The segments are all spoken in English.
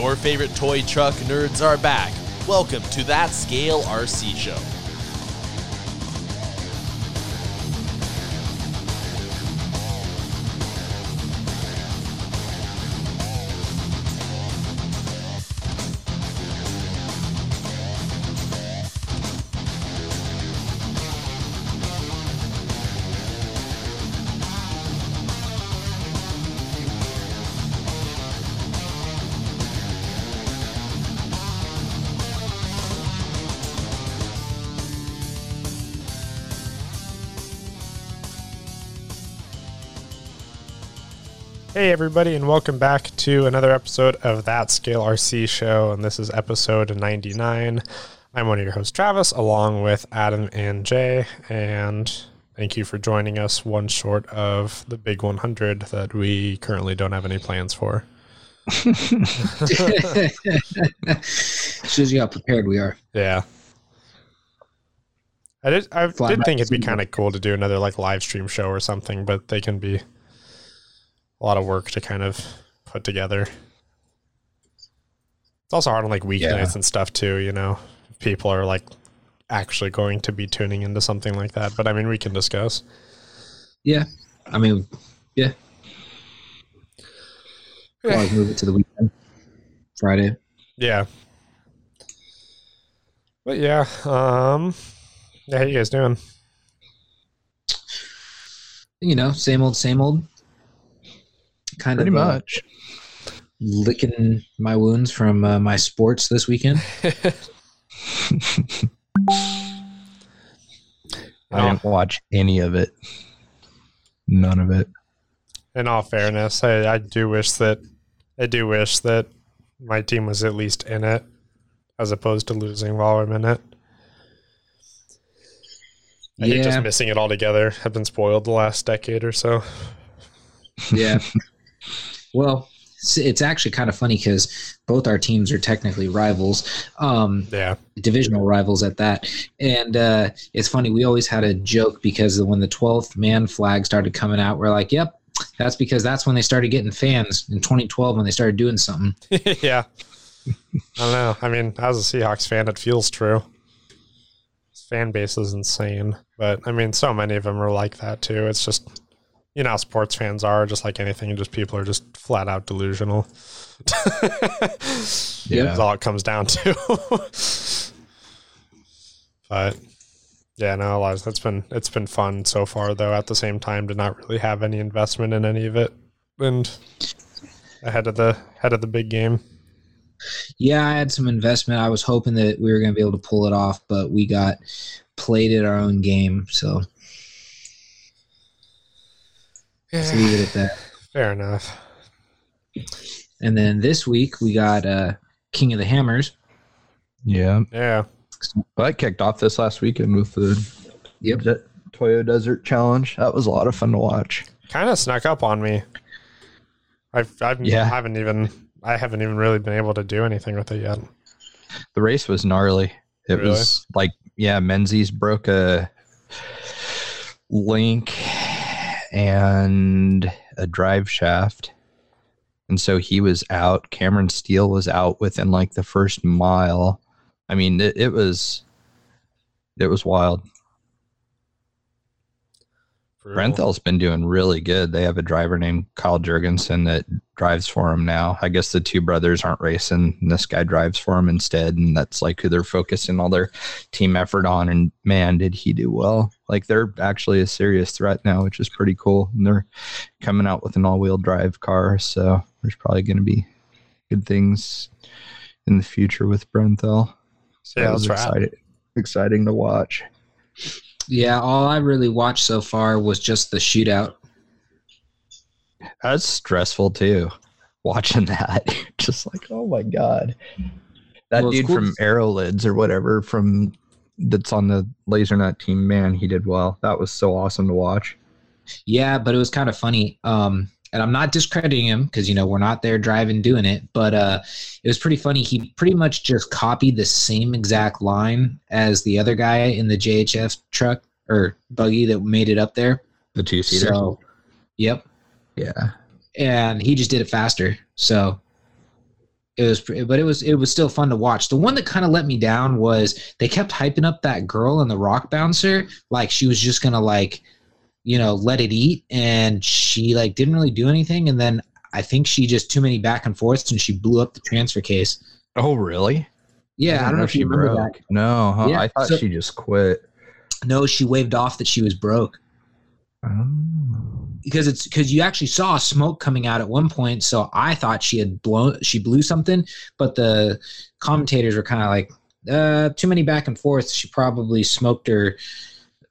Your favorite toy truck nerds are back. Welcome to That Scale RC Show. Hey, everybody, and welcome back to another episode of That Scale RC Show. And this is episode 99. I'm one of your hosts, Travis, along with Adam and Jay. And thank you for joining us, one short of the big 100 that we currently don't have any plans for. Shows you how prepared we are. Yeah. I did, I Fly did think it'd be kind of cool to do another like live stream show or something, but they can be a lot of work to kind of put together. It's also hard on like weeknights Yeah. and stuff too, you know. People are like actually going to be tuning into something like that. But I mean we can discuss. Yeah. I mean, yeah. Yeah. Move it to the weekend. Friday. Yeah. But yeah, um yeah, how you guys doing? You know, same old, same old. Kind Pretty of uh, much. licking my wounds from uh, my sports this weekend. I didn't watch any of it. None of it. in all fairness, I, I do wish that I do wish that my team was at least in it, as opposed to losing while I'm in it. I hate just yeah. missing it altogether. I've been spoiled the last decade or so. Yeah. well, it's, actually kind of funny because both our teams are technically rivals. Um, Yeah, divisional rivals at that. And uh, it's funny, we always had a joke because when the 12th man flag started coming out, we're like, yep, that's because that's when they started getting fans in 2012 when they started doing something. yeah. I don't know. I mean, as a Seahawks fan, it feels true. His fan base is insane, but I mean, so many of them are like that too. It's just, you know, sports fans are just like anything. Just people are just flat out delusional. Yeah. That's all it comes down to. but yeah, no, Elias, that's been it's been fun so far though. At the same time, to not really have any investment in any of it, and ahead of the head of the big game. Yeah, I had some investment. I was hoping that we were going to be able to pull it off, but we got played at our own game. So let's leave it at that. Fair enough. And then this week we got uh, King of the Hammers. Yeah. Yeah. Well, I kicked off this last weekend with the Yep. De- Toyo Desert Challenge. That was a lot of fun to watch. Kind of snuck up on me. I've, I've Yeah. I haven't even I haven't even really been able to do anything with it yet. The race was gnarly. It Really? was like, yeah, Menzies broke a link and a drive shaft. And so he was out. Cameron Steele was out within like the first mile. I mean, it, it was it was wild. Brenthel's been doing really good. They have a driver named Kyle Jurgensen that drives for him now. I guess the two brothers aren't racing, and this guy drives for him instead, and that's like who they're focusing all their team effort on. And man, did he do well! Like they're actually a serious threat now, which is pretty cool. And they're coming out with an all-wheel drive car, so there's probably going to be good things in the future with Brenthel. So Yeah, that was that's rad. exciting, exciting to watch. Yeah, all I really watched so far was just the shootout. That's stressful too. Watching that, just like, oh my god, that Well, dude cool from to- Arrowlids or whatever from that's on the LaserNet team. Man, he did well. That was so awesome to watch. Yeah, but it was kind of funny. Um, and I'm not discrediting him because you know we're not there driving doing it, but uh, it was pretty funny. He pretty much just copied the same exact line as the other guy in the JHF truck or buggy that made it up there. The two seater. So, yep, yeah, and he just did it faster. So it was but it was it was still fun to watch the one that kind of let me down was they kept hyping up that girl in the rock bouncer like she was just gonna like you know let it eat and she like didn't really do anything and then i think she just too many back and forths and she blew up the transfer case Oh, really? yeah i don't know if you remember that broke. No, huh? Yeah, I thought so- she just quit. no she waved off that she was broke Oh. Because it's because you actually saw smoke coming out at one point so i thought she had blown she blew something but the commentators were kind of like uh too many back and forths she probably smoked her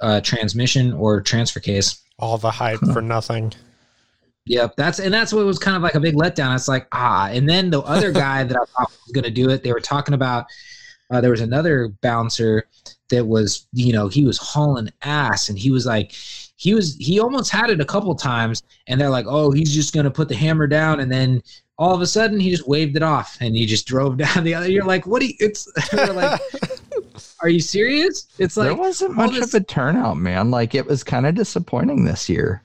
uh transmission or transfer case All the hype for nothing. Yep, that's and that's what was kind of like a big letdown. It's like ah, and then the other guy that I thought was going to do it, they were talking about. Uh, there was another bouncer that was, you know, he was hauling ass, and he was like, he was he almost had it a couple times, and they're like, oh, he's just going to put the hammer down, and then all of a sudden he just waved it off, and he just drove down the other. You're like, what? Do you, it's like, are you serious? It's like there wasn't much this- of a turnout, man. Like it was kind of disappointing this year.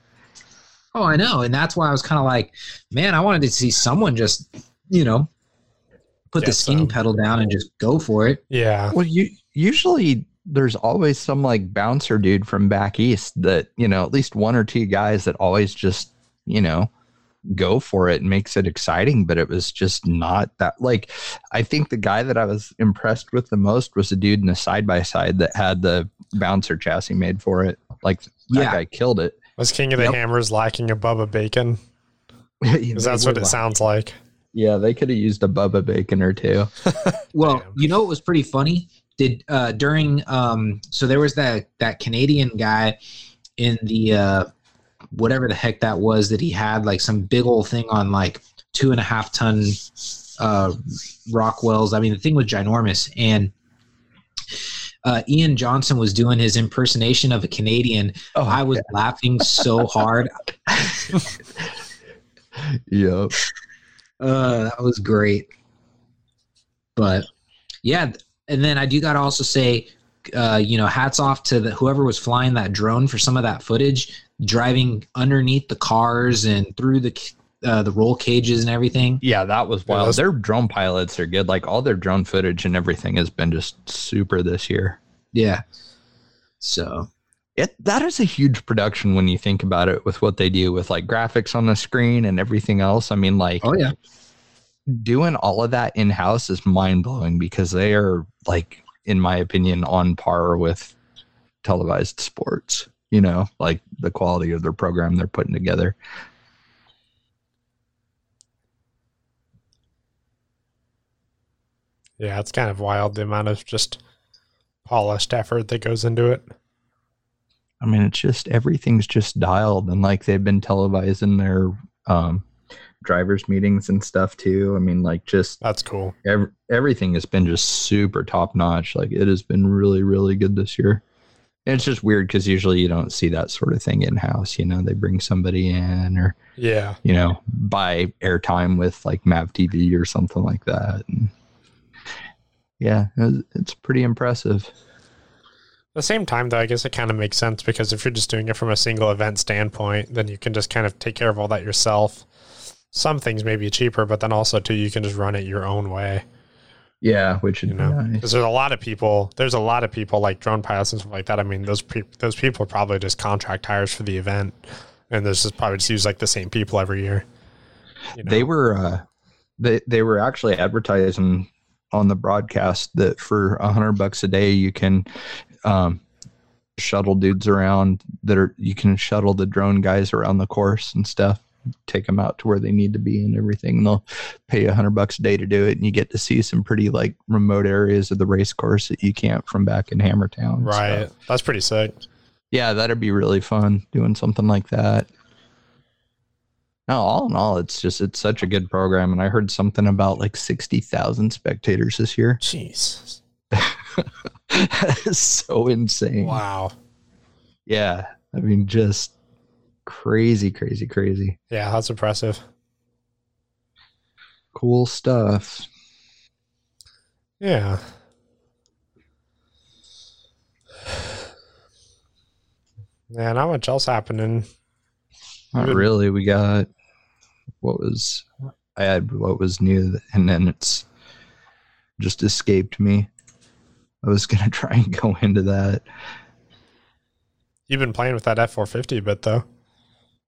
Oh, I know, and that's why I was kind of like, man, I wanted to see someone just, you know, put the Get skinny some. pedal down and just go for it. Yeah. Well, you usually there's always some like bouncer dude from back east that you know at least one or two guys that always just you know go for it and makes it exciting but it was just not that like i think the guy that i was impressed with the most was a dude in a side by side that had the bouncer chassis made for it like that Yeah. guy killed it Was King of the Yep. Hammers lacking a Bubba Bacon? They Because that's what it like- sounds like. yeah they could have used a bubba bacon or two Well, Damn. you know what was pretty funny? Did uh during um so there was that that Canadian guy in the uh whatever the heck that was that he had like some big old thing on like two and a half ton uh Rockwells. I mean the thing was ginormous and uh, Ian Johnson was doing his impersonation of a Canadian. oh I was laughing so hard. yep. Uh, that was great. But yeah, and then I do got to also say, uh, you know, hats off to the, whoever was flying that drone for some of that footage, driving underneath the cars and through the uh, the roll cages and everything. Yeah, that was wild. those- their drone pilots are good. Like all their drone footage and everything has been just super this year. Yeah. So It that is a huge production when you think about it with what they do with like graphics on the screen and everything else. I mean, like oh yeah, doing all of that in house is mind blowing because they are like, in my opinion, on par with televised sports. You know, like the quality of their program they're putting together. Yeah, it's kind of wild the amount of just polished effort that goes into it. I mean, it's just everything's just dialed and like they've been televising their um, drivers' meetings and stuff too. I mean, like just That's cool. ev- everything has been just super top notch. Like it has been really, really good this year. And it's just weird because usually you don't see that sort of thing in house. You know, they bring somebody in or Yeah. you know buy airtime with like Mav TV or something like that. And yeah, it's- it's pretty impressive. At the same time, though, I guess it kind of makes sense because if you're just doing it from a single event standpoint, then you can just kind of take care of all that yourself. Some things may be cheaper, but then also too, you can just run it your own way. Yeah, which You know, nice. because there's a lot of people. There's a lot of people like drone pilots and stuff like that. I mean, those pe- those people are probably just contract hires for the event, and there's just probably just use like the same people every year. You know? they were uh they they were actually advertising on the broadcast that for a hundred bucks a day you can um shuttle dudes around that are you can shuttle the drone guys around the course and stuff take them out to where they need to be and everything and they'll pay you a hundred bucks a day to do it and you get to see some pretty like remote areas of the race course that you can't from back in hammertown right. stuff. That's pretty sick. yeah that'd be really fun doing something like that no all in all it's just it's such a good program and i heard something about like 60000 spectators this year Jeez. that is so insane Wow. yeah i mean just crazy crazy crazy Yeah, that's impressive. cool stuff Yeah. Yeah, not much else happening. not really we got what was I had what was new, and then it's just escaped me. I was gonna try and go into that. You've been playing with that F450 a bit though.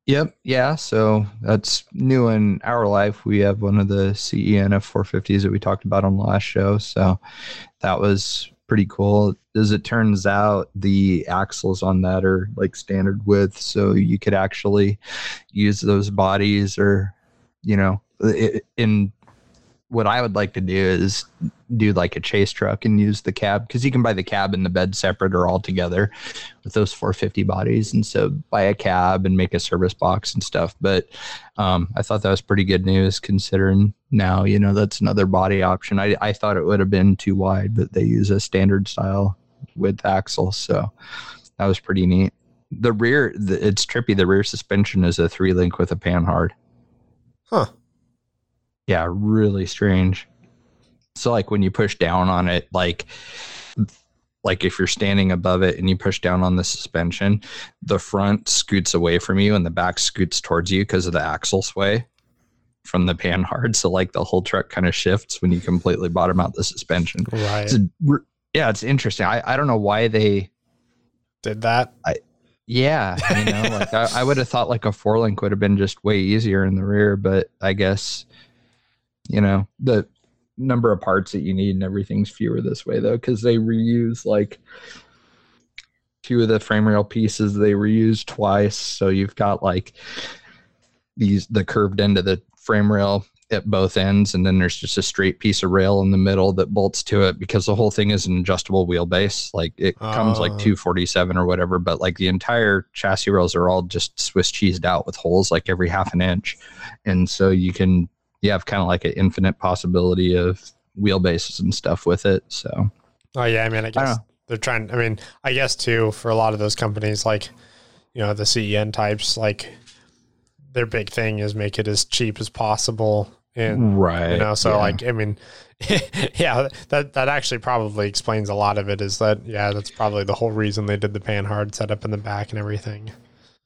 Yep. Yeah. So that's new in our life. We have one of the CEN F450s that we talked about on the last show. So that was pretty cool. As it turns out, the axles on that are like standard width. So you could actually use those bodies or, you know, in what I would like to do is do like a chase truck and use the cab because you can buy the cab and the bed separate or all together with those 450 bodies. And so buy a cab and make a service box and stuff. But um, I thought that was pretty good news considering now, you know, that's another body option. I, I thought it would have been too wide, but they use a standard style width axle. So that was pretty neat. The rear, the, it's trippy. The rear suspension is a three link with a panhard. Huh. Yeah, really strange. So like when you push down on it, like like if you're standing above it and you push down on the suspension, the front scoots away from you and the back scoots towards you because of the axle sway from the panhard. So like the whole truck kind of shifts when you completely bottom out the suspension. Right. A, yeah, it's interesting. I, I don't know why they did that. I yeah, you know, like I, I would have thought like a four link would have been just way easier in the rear, but I guess you know the number of parts that you need and everything's fewer this way though because they reuse like two of the frame rail pieces they reuse twice. So you've got like these the curved end of the frame rail at both ends and then there's just a straight piece of rail in the middle that bolts to it because the whole thing is an adjustable wheelbase. Like it comes like Oh. 247 or whatever but like the entire chassis rails are all just swiss cheesed out with holes like every half an inch. And so you can you have kind of like an infinite possibility of wheelbases and stuff with it so Oh yeah, I mean, I guess know. they're trying. I mean, I guess too for a lot of those companies, like you know the CEN types, like their big thing is make it as cheap as possible, and right you know, so yeah. like I mean, yeah, that that actually probably explains a lot of it. Is that yeah, that's probably the whole reason they did the panhard setup in the back and everything.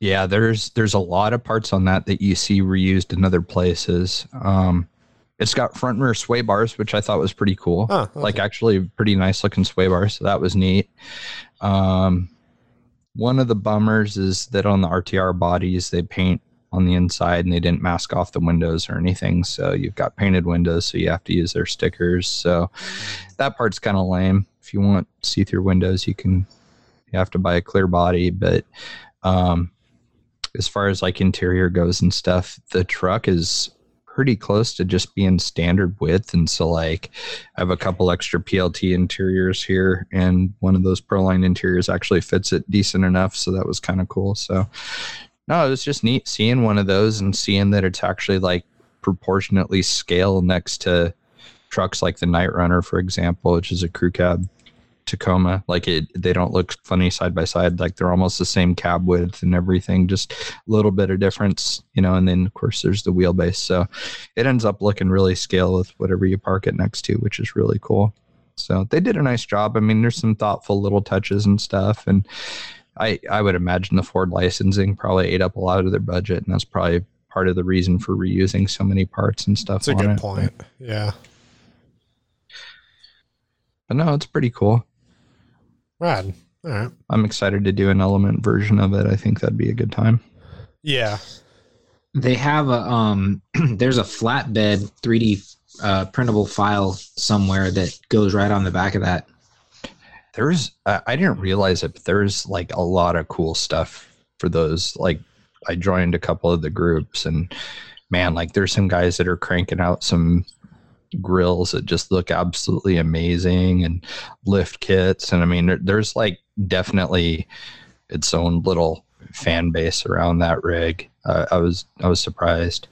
Yeah, there's there's a lot of parts on that that you see reused in other places. Um, it's got front rear sway bars, which I thought was pretty cool. Okay. Like actually pretty nice looking sway bars. So that was neat. Um, one of the bummers is that on the RTR bodies they paint on the inside and they didn't mask off the windows or anything. So you've got painted windows, so you have to use their stickers. So that part's kind of lame. If you want see through windows, you can you have to buy a clear body, but um as far as like interior goes and stuff, the truck is pretty close to just being standard width. And so like I have a couple extra PLT interiors here and one of those Proline interiors actually fits it decent enough. So that was kind of cool. So no, it was just neat seeing one of those and seeing that it's actually like proportionately scale next to trucks like the Knightrunner, for example, which is a crew cab Tacoma. Like it, they don't look funny side by side. Like they're almost the same cab width and everything, just a little bit of difference, you know. And then of course there's the wheelbase, so it ends up looking really scale with whatever you park it next to, which is really cool. So they did a nice job. I mean, there's some thoughtful little touches and stuff, and I I would imagine the Ford licensing probably ate up a lot of their budget, and that's probably part of the reason for reusing so many parts and stuff. That's a good it. point. Yeah, But no, it's pretty cool. Rad. All right. I'm excited to do an element version of it. I think that'd be a good time. Yeah. They have a um there's a flatbed 3D uh, printable file somewhere that goes right on the back of that. There's, I I didn't realize it, but there's like a lot of cool stuff for those. Like, I joined a couple of the groups, and man, like, there's some guys that are cranking out some grills that just look absolutely amazing and lift kits. And I mean, there, there's like definitely its own little fan base around that rig. Uh, I was, I was surprised.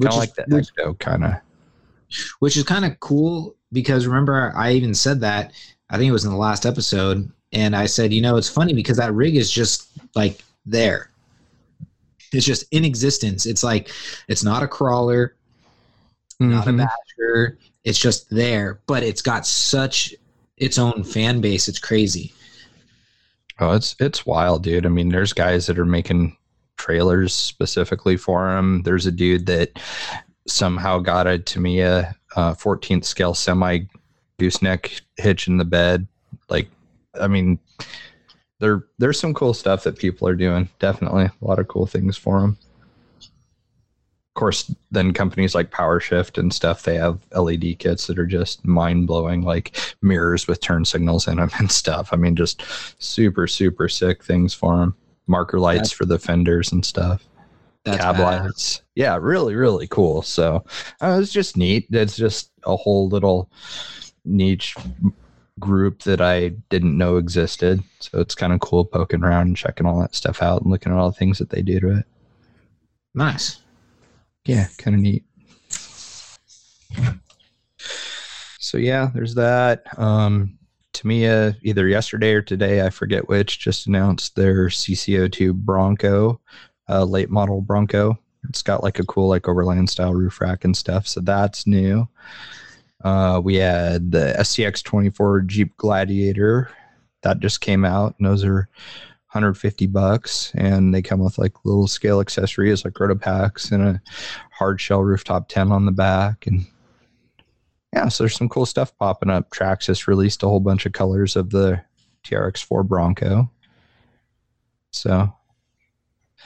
Kind of like the which- Ecto kind of. which is kind of cool because remember I even said that I think it was in the last episode and I said you know it's funny because that rig is just like there it's just in existence it's like it's not a crawler not a Mhm. basher it's just there but it's got such its own fan base it's crazy Oh, it's it's wild, dude. I mean, there's guys that are making trailers specifically for him. There's a dude that somehow got a Tamiya uh, 14th scale semi gooseneck hitch in the bed. Like, I mean, there there's some cool stuff that people are doing. Definitely a lot of cool things for them. Of course, then companies like PowerShift and stuff, they have LED kits that are just mind blowing, like mirrors with turn signals in them and stuff. I mean, just super, super sick things for them. Marker lights That's- for the fenders and stuff cab badass. lights. Yeah, really, really cool. So uh, it's just neat. It's just a whole little niche group that I didn't know existed. So it's kind of cool poking around and checking all that stuff out and looking at all the things that they do to it. Nice. Yeah, kind of neat. So yeah, there's that. Um, Tamiya, either yesterday or today, I forget which, just announced their CCO2 Bronco, uh, late model Bronco. It's got like a cool like overland style roof rack and stuff, so that's new. Uh, we had the SCX 24 Jeep Gladiator that just came out, and those are 150 bucks, and they come with like little scale accessories like Rotopax and a hard shell rooftop tent on the back, and yeah, so there's some cool stuff popping up. Traxxas released a whole bunch of colors of the TRX4 Bronco, so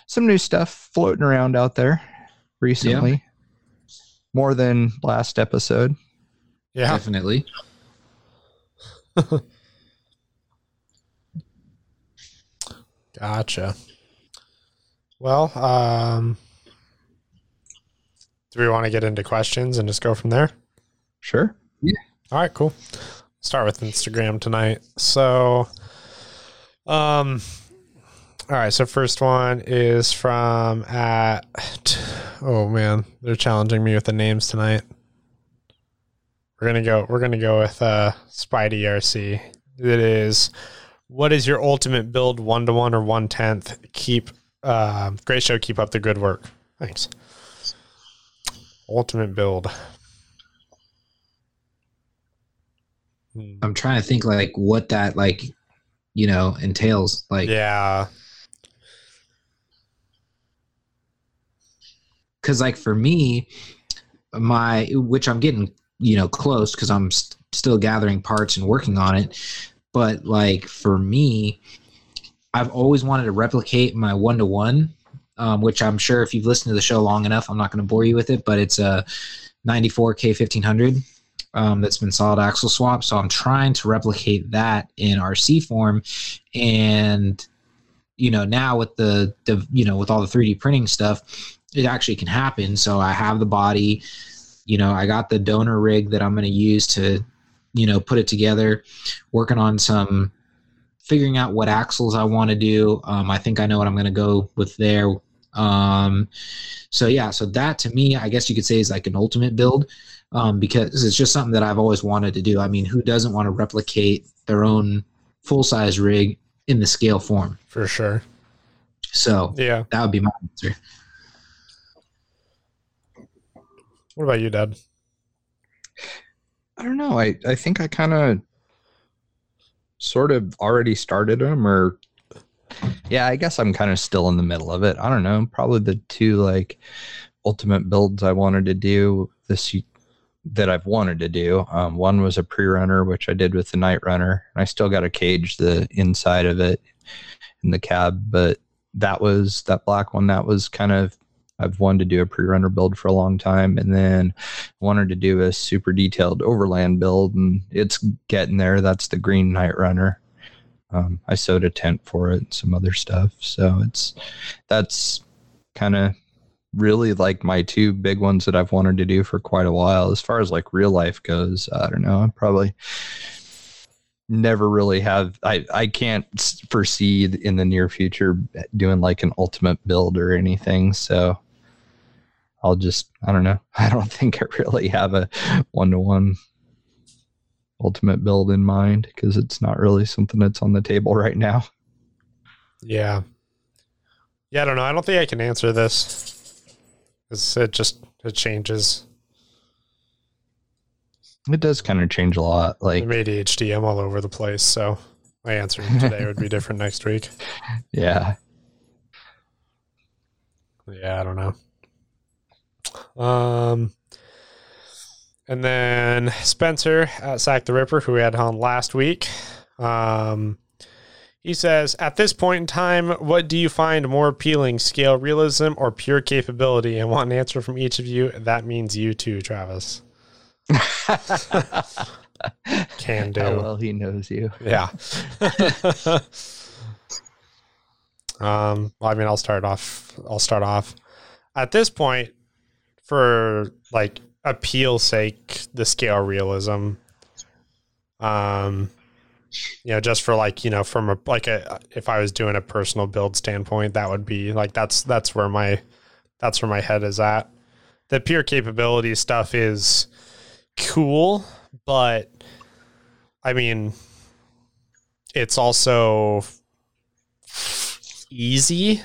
some new stuff floating around out there recently. More than last episode. Yeah. Definitely. Gotcha. Well, um, do we want to get into questions and just go from there? Sure. Yeah. All right, cool. Start with Instagram tonight. So, um, all right. So first one is from at. Oh man, they're challenging me with the names tonight. We're gonna go. We're gonna go with uh, Spidey RC. It is. What is your ultimate build? One to one or one tenth? Keep. Uh, great show. Keep up the good work. Thanks. Ultimate build. I'm trying to think like what that like, you know, entails. Like, yeah. because like for me, my which I'm getting you know close because I'm st- still gathering parts and working on it. But like for me, I've always wanted to replicate my one to one, which I'm sure if you've listened to the show long enough, I'm not going to bore you with it. But it's a 94 K1500 um, that's been solid axle swap. So I'm trying to replicate that in RC form, and you know now with the the you know with all the 3D printing stuff, it actually can happen. So I have the body, you know, I got the donor rig that I'm going to use to you know put it together, working on some figuring out what axles I want to do. Um, I think I know what I'm going to go with there. Um, so yeah, so that to me, I guess you could say is like an ultimate build um, because it's just something that I've always wanted to do. I mean, who doesn't want to replicate their own full size rig in the scale form? For sure. So Yeah. that would be my answer. What about you, Dad? I don't know. I, I think I kind of sort of already started them or yeah, I guess I'm kind of still in the middle of it. I don't know. Probably the two like ultimate builds I wanted to do this that I've wanted to do. Um, one was a pre-runner, which I did with the night runner. And I still got to cage the inside of it in the cab, but that was that black one. That was kind of I've wanted to do a pre-runner build for a long time, and then wanted to do a super detailed overland build, and it's getting there. That's the green night runner. Um, I sewed a tent for it, and some other stuff. So it's that's kind of really like my two big ones that I've wanted to do for quite a while. As far as like real life goes, I don't know. I probably never really have. I I can't foresee in the near future doing like an ultimate build or anything. So I'll just I don't know. I don't think I really have a one to one ultimate build in mind because it's not really something that's on the table right now. Yeah. Yeah, I don't know. I don't think I can answer this. It's, it just it changes. It does kind of change a lot. Like I'm ADHD. I'm all over the place, so my answer today would be different next week. yeah, Yeah, I don't know. Um, and then Spencer at Sack the Ripper, who we had on last week. Um, he says, At this point in time, what do you find more appealing, scale realism or pure capability? And want an answer from each of you. That means you too, Travis. Can do. How well he knows you. Yeah. um, well, I mean, I'll start off. I'll start off. At this point, for like appeal sake, the scale realism. Um, you know, just for like you know, from a like a if I was doing a personal build standpoint, that would be like that's that's where my that's where my head is at. The pure capability stuff is cool, but I mean, it's also easy.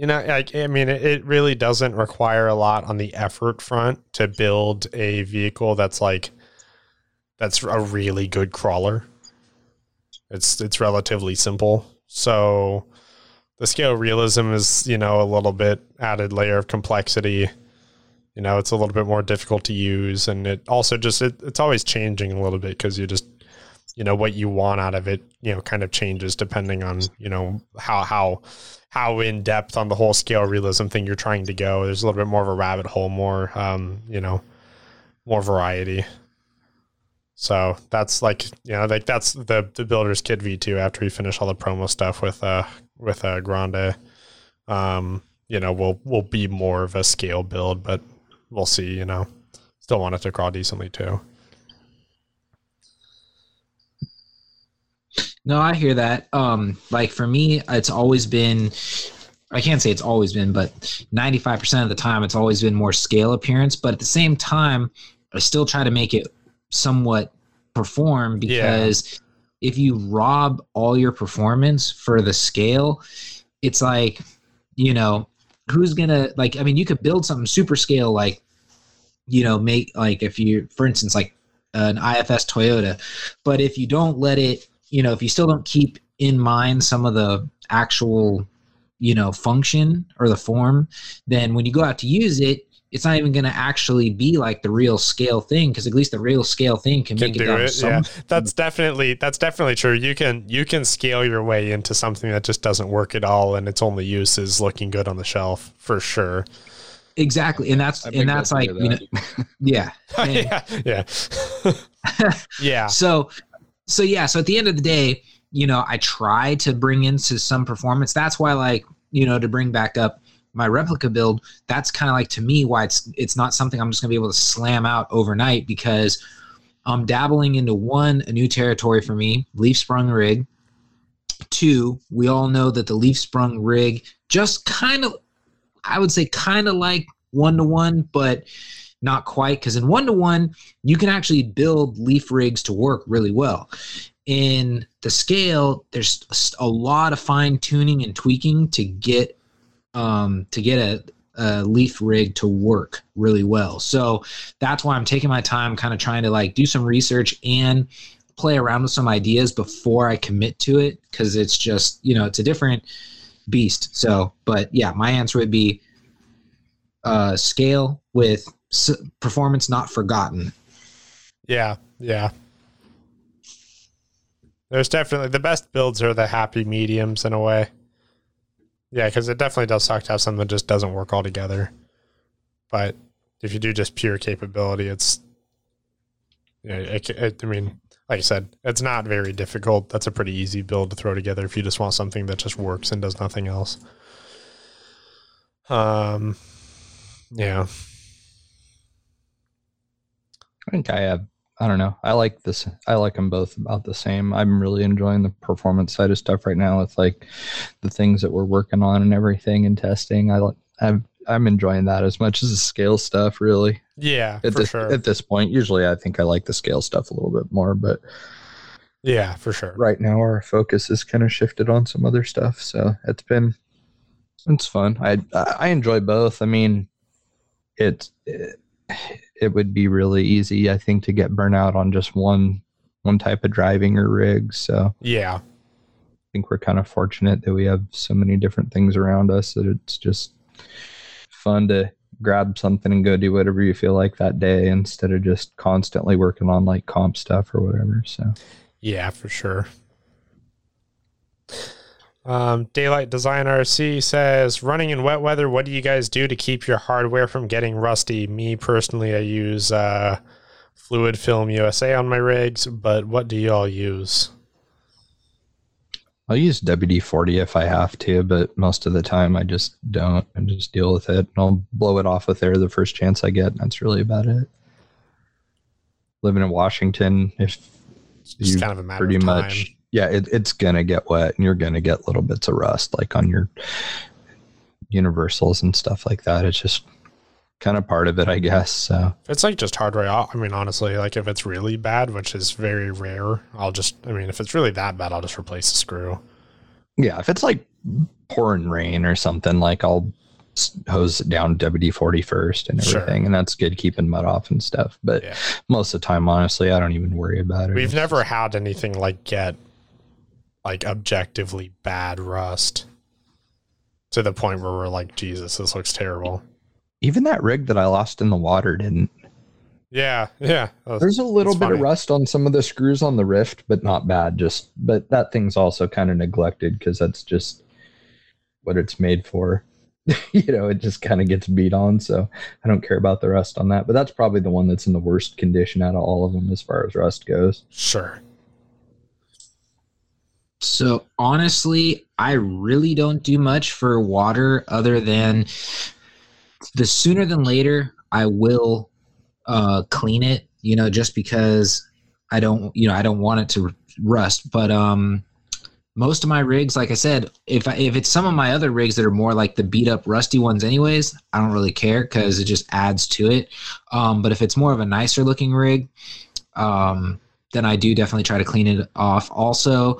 You know, like I mean, it, it really doesn't require a lot on the effort front to build a vehicle that's like that's a really good crawler. It's it's relatively simple. So the scale realism is, you know, a little bit added layer of complexity. You know, it's a little bit more difficult to use and it also just it, it's always changing a little bit because you just you know what you want out of it, you know, kind of changes depending on, you know, how how how in depth on the whole scale realism thing you're trying to go. There's a little bit more of a rabbit hole, more um, you know, more variety. So that's like you know like that's the the builder's kit V two after we finish all the promo stuff with uh with uh Grande. Um, you know, we'll we'll be more of a scale build, but we'll see, you know. Still want it to crawl decently too. No, I hear that. Um, like for me, it's always been I can't say it's always been, but 95% of the time it's always been more scale appearance. But at the same time, I still try to make it somewhat perform because yeah. if you rob all your performance for the scale, it's like, you know, who's gonna like I mean you could build something super scale like, you know, make like if you for instance like an IFS Toyota, but if you don't let it you know, if you still don't keep in mind some of the actual, you know, function or the form, then when you go out to use it, it's not even going to actually be like the real scale thing because at least the real scale thing can, can make it, do it. Yeah, that's definitely that's definitely true. You can you can scale your way into something that just doesn't work at all, and its only use is looking good on the shelf for sure. Exactly, and that's and that's like that. you know, yeah, yeah, yeah, yeah. So so yeah, so at the end of the day, you know, I try to bring into some performance. That's why, like, you know, to bring back up my replica build, that's kind of like to me why it's it's not something I'm just gonna be able to slam out overnight because I'm dabbling into one a new territory for me, leaf sprung rig. Two, we all know that the leaf sprung rig just kind of, I would say, kind of like one to one, but not quite because in one to one you can actually build leaf rigs to work really well. In the scale there's a lot of fine tuning and tweaking to get um, to get a, a leaf rig to work really well. So that's why i'm taking my time kind of trying to like do some research and play around with some ideas before i commit to it because it's just you know it's a different beast. So but yeah my answer would be uh, scale with performance not forgotten. Yeah, yeah. There's definitely the best builds are the happy mediums in a way. Yeah, because it definitely does suck to have something that just doesn't work all together. But if you do just pure capability, it's. It, it, I mean, like I said, it's not very difficult. That's a pretty easy build to throw together if you just want something that just works and does nothing else. Um, yeah. I think I have. I don't know. I like this. I like them both about the same. I'm really enjoying the performance side of stuff right now with like the things that we're working on and everything and testing. I like. I'm I'm enjoying that as much as the scale stuff. Really. Yeah, at for this, sure. At this point, usually I think I like the scale stuff a little bit more, but yeah, for sure. Right now, our focus is kind of shifted on some other stuff, so it's been it's fun. I I enjoy both. I mean, it's. It, it would be really easy, I think, to get burnout on just one one type of driving or rig. So yeah, I think we're kind of fortunate that we have so many different things around us that it's just fun to grab something and go do whatever you feel like that day instead of just constantly working on like comp stuff or whatever. So Yeah, for sure. Um, Daylight Design RC says, running in wet weather, what do you guys do to keep your hardware from getting rusty? Me personally, I use uh, Fluid Film USA on my rigs, but what do y'all use? I'll use WD 40 if I have to, but most of the time I just don't and just deal with it. And I'll blow it off with air the first chance I get. That's really about it. Living in Washington, if It's you kind of a matter pretty of time. much, yeah, it, it's going to get wet and you're going to get little bits of rust like on your universals and stuff like that. It's just kind of part of it, I guess. So, It's like just hardware. I mean, honestly, like if it's really bad, which is very rare, I'll just, I mean, if it's really that bad, I'll just replace the screw. yeah, if it's like pouring rain or something, like I'll hose it down WD 40 first and Sure. everything. And that's good keeping mud off and stuff. But Yeah. most of the time, honestly, I don't even worry about it. We've never had anything like get like objectively bad rust to the point where we're like, Jesus, this looks terrible. even that rig that I lost in the water didn't. Yeah, yeah. That's- There's a little bit of rust on some of the screws on the Rift, but not bad. Just, but that thing's also kind of neglected because that's just what it's made for. you know, it just kind of gets beat on. So I don't care about the rust on that. But that's probably the one that's in the worst condition out of all of them as far as rust goes. Sure. So honestly, I really don't do much for water other than the sooner than later I will uh, clean it. You know, just because I don't, you know, I don't want it to rust. But um, most of my rigs, like I said, if I, if it's some of my other rigs that are more like the beat up rusty ones, anyways, I don't really care because it just adds to it. Um, but if it's more of a nicer looking rig, um, then I do definitely try to clean it off. Also,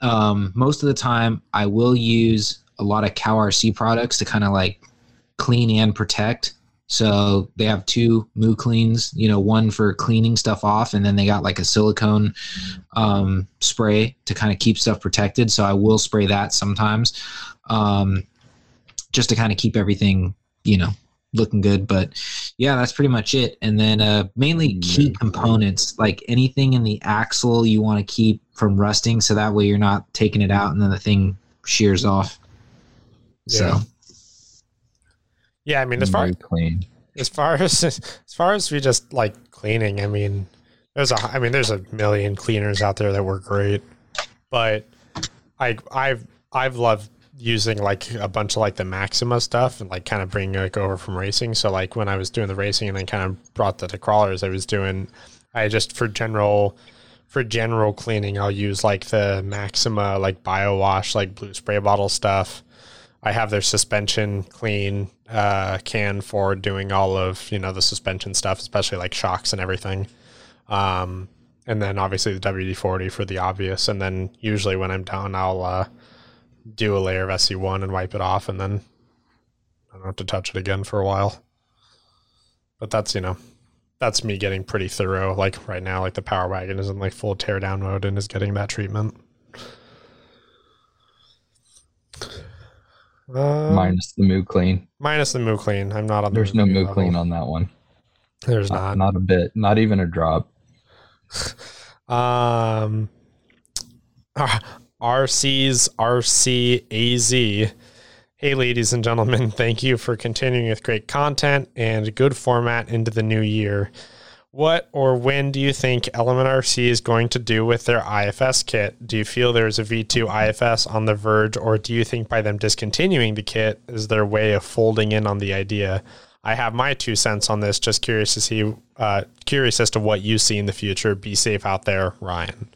um, most of the time I will use a lot of CowRC products to kind of like clean and protect. So they have two Moo cleans, you know, one for cleaning stuff off, and then they got like a silicone um, spray to kind of keep stuff protected. So I will spray that sometimes, um, just to kind of keep everything, you know, looking good. But yeah, that's pretty much it. And then uh, mainly key components, like anything in the axle you want to keep from rusting, so that way you're not taking it out and then the thing shears off. Yeah. So Yeah, I mean, as far Very clean. as far as as far as we just like cleaning, I mean, there's a I mean, there's a million cleaners out there that work great, but I I've I've loved using like a bunch of like the Maxima stuff and like kind of bringing like over from racing. So like when I was doing the racing and then kind of brought that to crawlers, I was doing I just for general for general cleaning, I'll use like the Maxima like bio wash like blue spray bottle stuff. I have their suspension clean uh, can for doing all of you know the suspension stuff, especially like shocks and everything. Um, and then obviously the WD forty for the obvious. And then usually when I'm done, I'll uh, do a layer of SC one and wipe it off, and then I don't have to touch it again for a while. But that's you know that's me getting pretty thorough. Like right now, like the Power Wagon is in like full teardown mode and is getting that treatment. Um, Minus the Moo Clean. minus the Moo Clean. I'm not on. the There's no review Moo Clean on that one. There's Not, not. not a bit. Not even a drop. Um, RC's RCAZ. Hey, ladies and gentlemen, thank you for continuing with great content and good format into the new year. What or when do you think Element RC is going to do with their IFS kit? Do you feel there is a V2 IFS on the verge, or do you think by them discontinuing the kit is their way of folding in on the idea? I have my two cents on this. Just curious to see, uh, curious as to what you see in the future. Be safe out there, Ryan.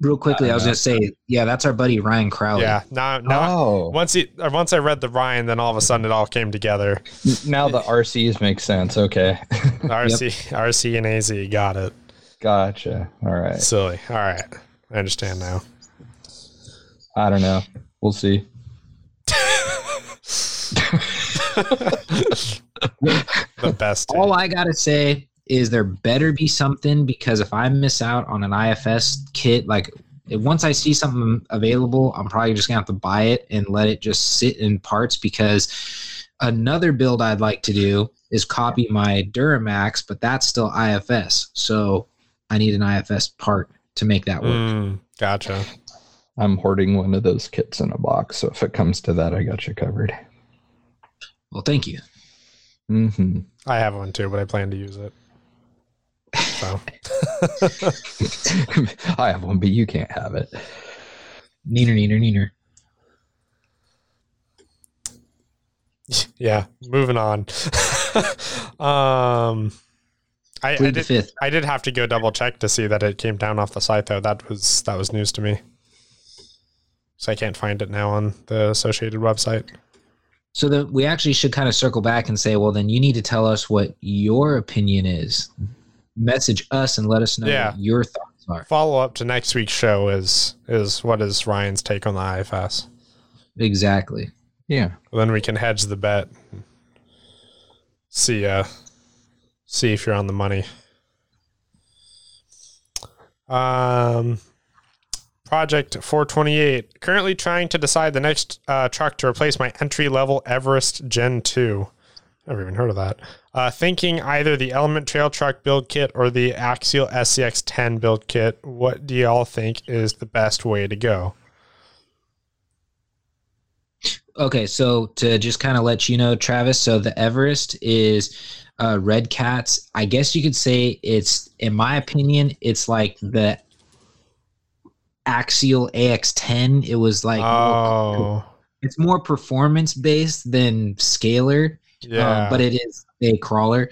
Real quickly, I, was gonna say, yeah, that's our buddy Ryan Crowley. Yeah. Now, now, oh, once he, uh, once I read the Ryan, then all of a sudden it all came together. now the RCs make sense. Okay. RC, RC, and AZ got it. gotcha. All right. Silly. All right, I understand now. I don't know. We'll see. The best. All I gotta say is there better be something because if I miss out on an IFS kit, like once I see something available, I'm probably just gonna have to buy it and let it just sit in parts because another build I'd like to do is copy my Duramax, but that's still IFS. So I need an IFS part to make that work. Mm, gotcha. I'm hoarding one of those kits in a box, so if it comes to that, I got you covered. Well, thank you. hmm I have one too, but I plan to use it. So I have one, but you can't have it. Neener, neener, neener. yeah, moving on. um, I, I did. I did have to go double check to see that it came down off the site though. That was that was news to me. So I can't find it now on the associated website. So then we actually should kind of circle back and say, well, then you need to tell us what your opinion is. Message us and let us know Yeah. what your thoughts are. Follow up to next week's show is is what is Ryan's take on the IFS. Exactly. Yeah. then we can hedge the bet. See uh see if you're on the money. Um Project 428. Currently trying to decide the next uh, truck to replace my entry level Everest Gen 2. Never even heard of that. Uh, thinking either the Element Trail Truck build kit or the Axial SCX 10 build kit. What do y'all think is the best way to go? Okay, so to just kind of let you know, Travis, so the Everest is uh, Redcat's. I guess you could say it's, in my opinion, it's like the Axial AX10. It was like, Oh, it's more performance based than scalar. Yeah. um, but it is a crawler.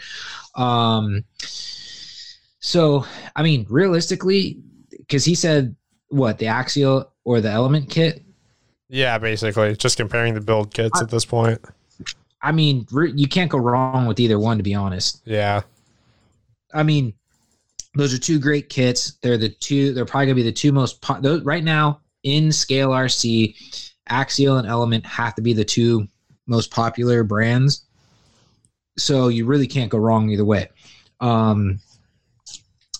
Um, so, I mean, realistically, because he said what the axial or the element kit. Yeah, basically, just comparing the build kits at this point. I mean, re- you can't go wrong with either one, to be honest. Yeah, I mean, those are two great kits. They're the two. They're probably gonna be the two most po- those, right now in scale RC. Axial and Element have to be the two most popular brands. So you really can't go wrong either way. Um,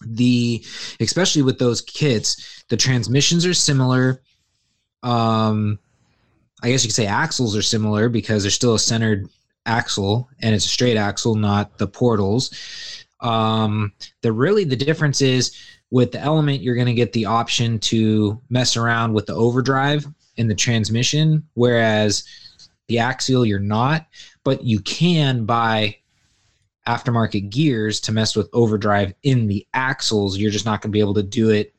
the especially with those kits, the transmissions are similar. Um, I guess you could say axles are similar because they're still a centered axle and it's a straight axle, not the portals. Um, the really the difference is with the element, you're going to get the option to mess around with the overdrive in the transmission, whereas the axial you're not, but you can buy aftermarket gears to mess with overdrive in the axles. You're just not going to be able to do it.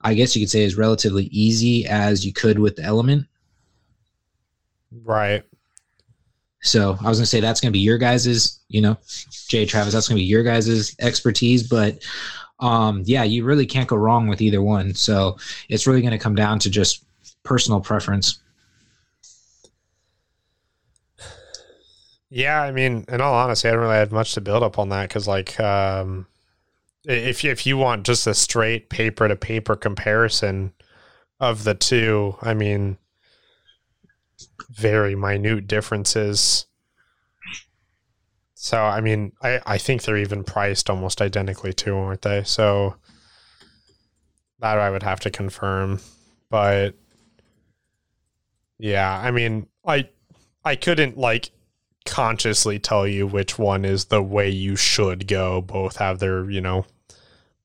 I guess you could say as relatively easy as you could with the element. right. So I was gonna say that's gonna be your guys's, you know, Jay Travis, that's gonna be your guys's expertise, but um yeah, you really can't go wrong with either one. So it's really gonna come down to just personal preference. Yeah, I mean, in all honesty, I don't really have much to build up on that because, like, um, if if you want just a straight paper to paper comparison of the two, I mean, very minute differences. So, I mean, I I think they're even priced almost identically too, aren't they? So that I would have to confirm, but yeah, I mean, I I couldn't like consciously tell you which one is the way you should go. Both have their, you know,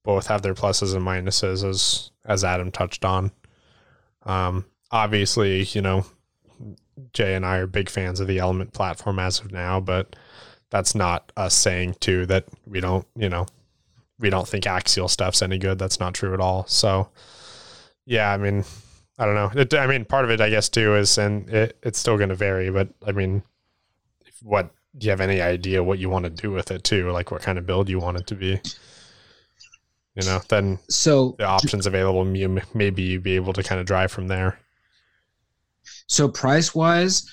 both have their pluses and minuses as as Adam touched on. Um obviously, you know, Jay and I are big fans of the Element platform as of now, but that's not us saying too that we don't, you know, we don't think axial stuff's any good. That's not true at all. So yeah, I mean, I don't know. It, I mean, part of it, I guess, too, is, and it, it's still going to vary, but I mean, what do you have any idea what you want to do with it, too? Like what kind of build you want it to be? You know, then So the options available, you, maybe you'd be able to kind of drive from there. so price wise,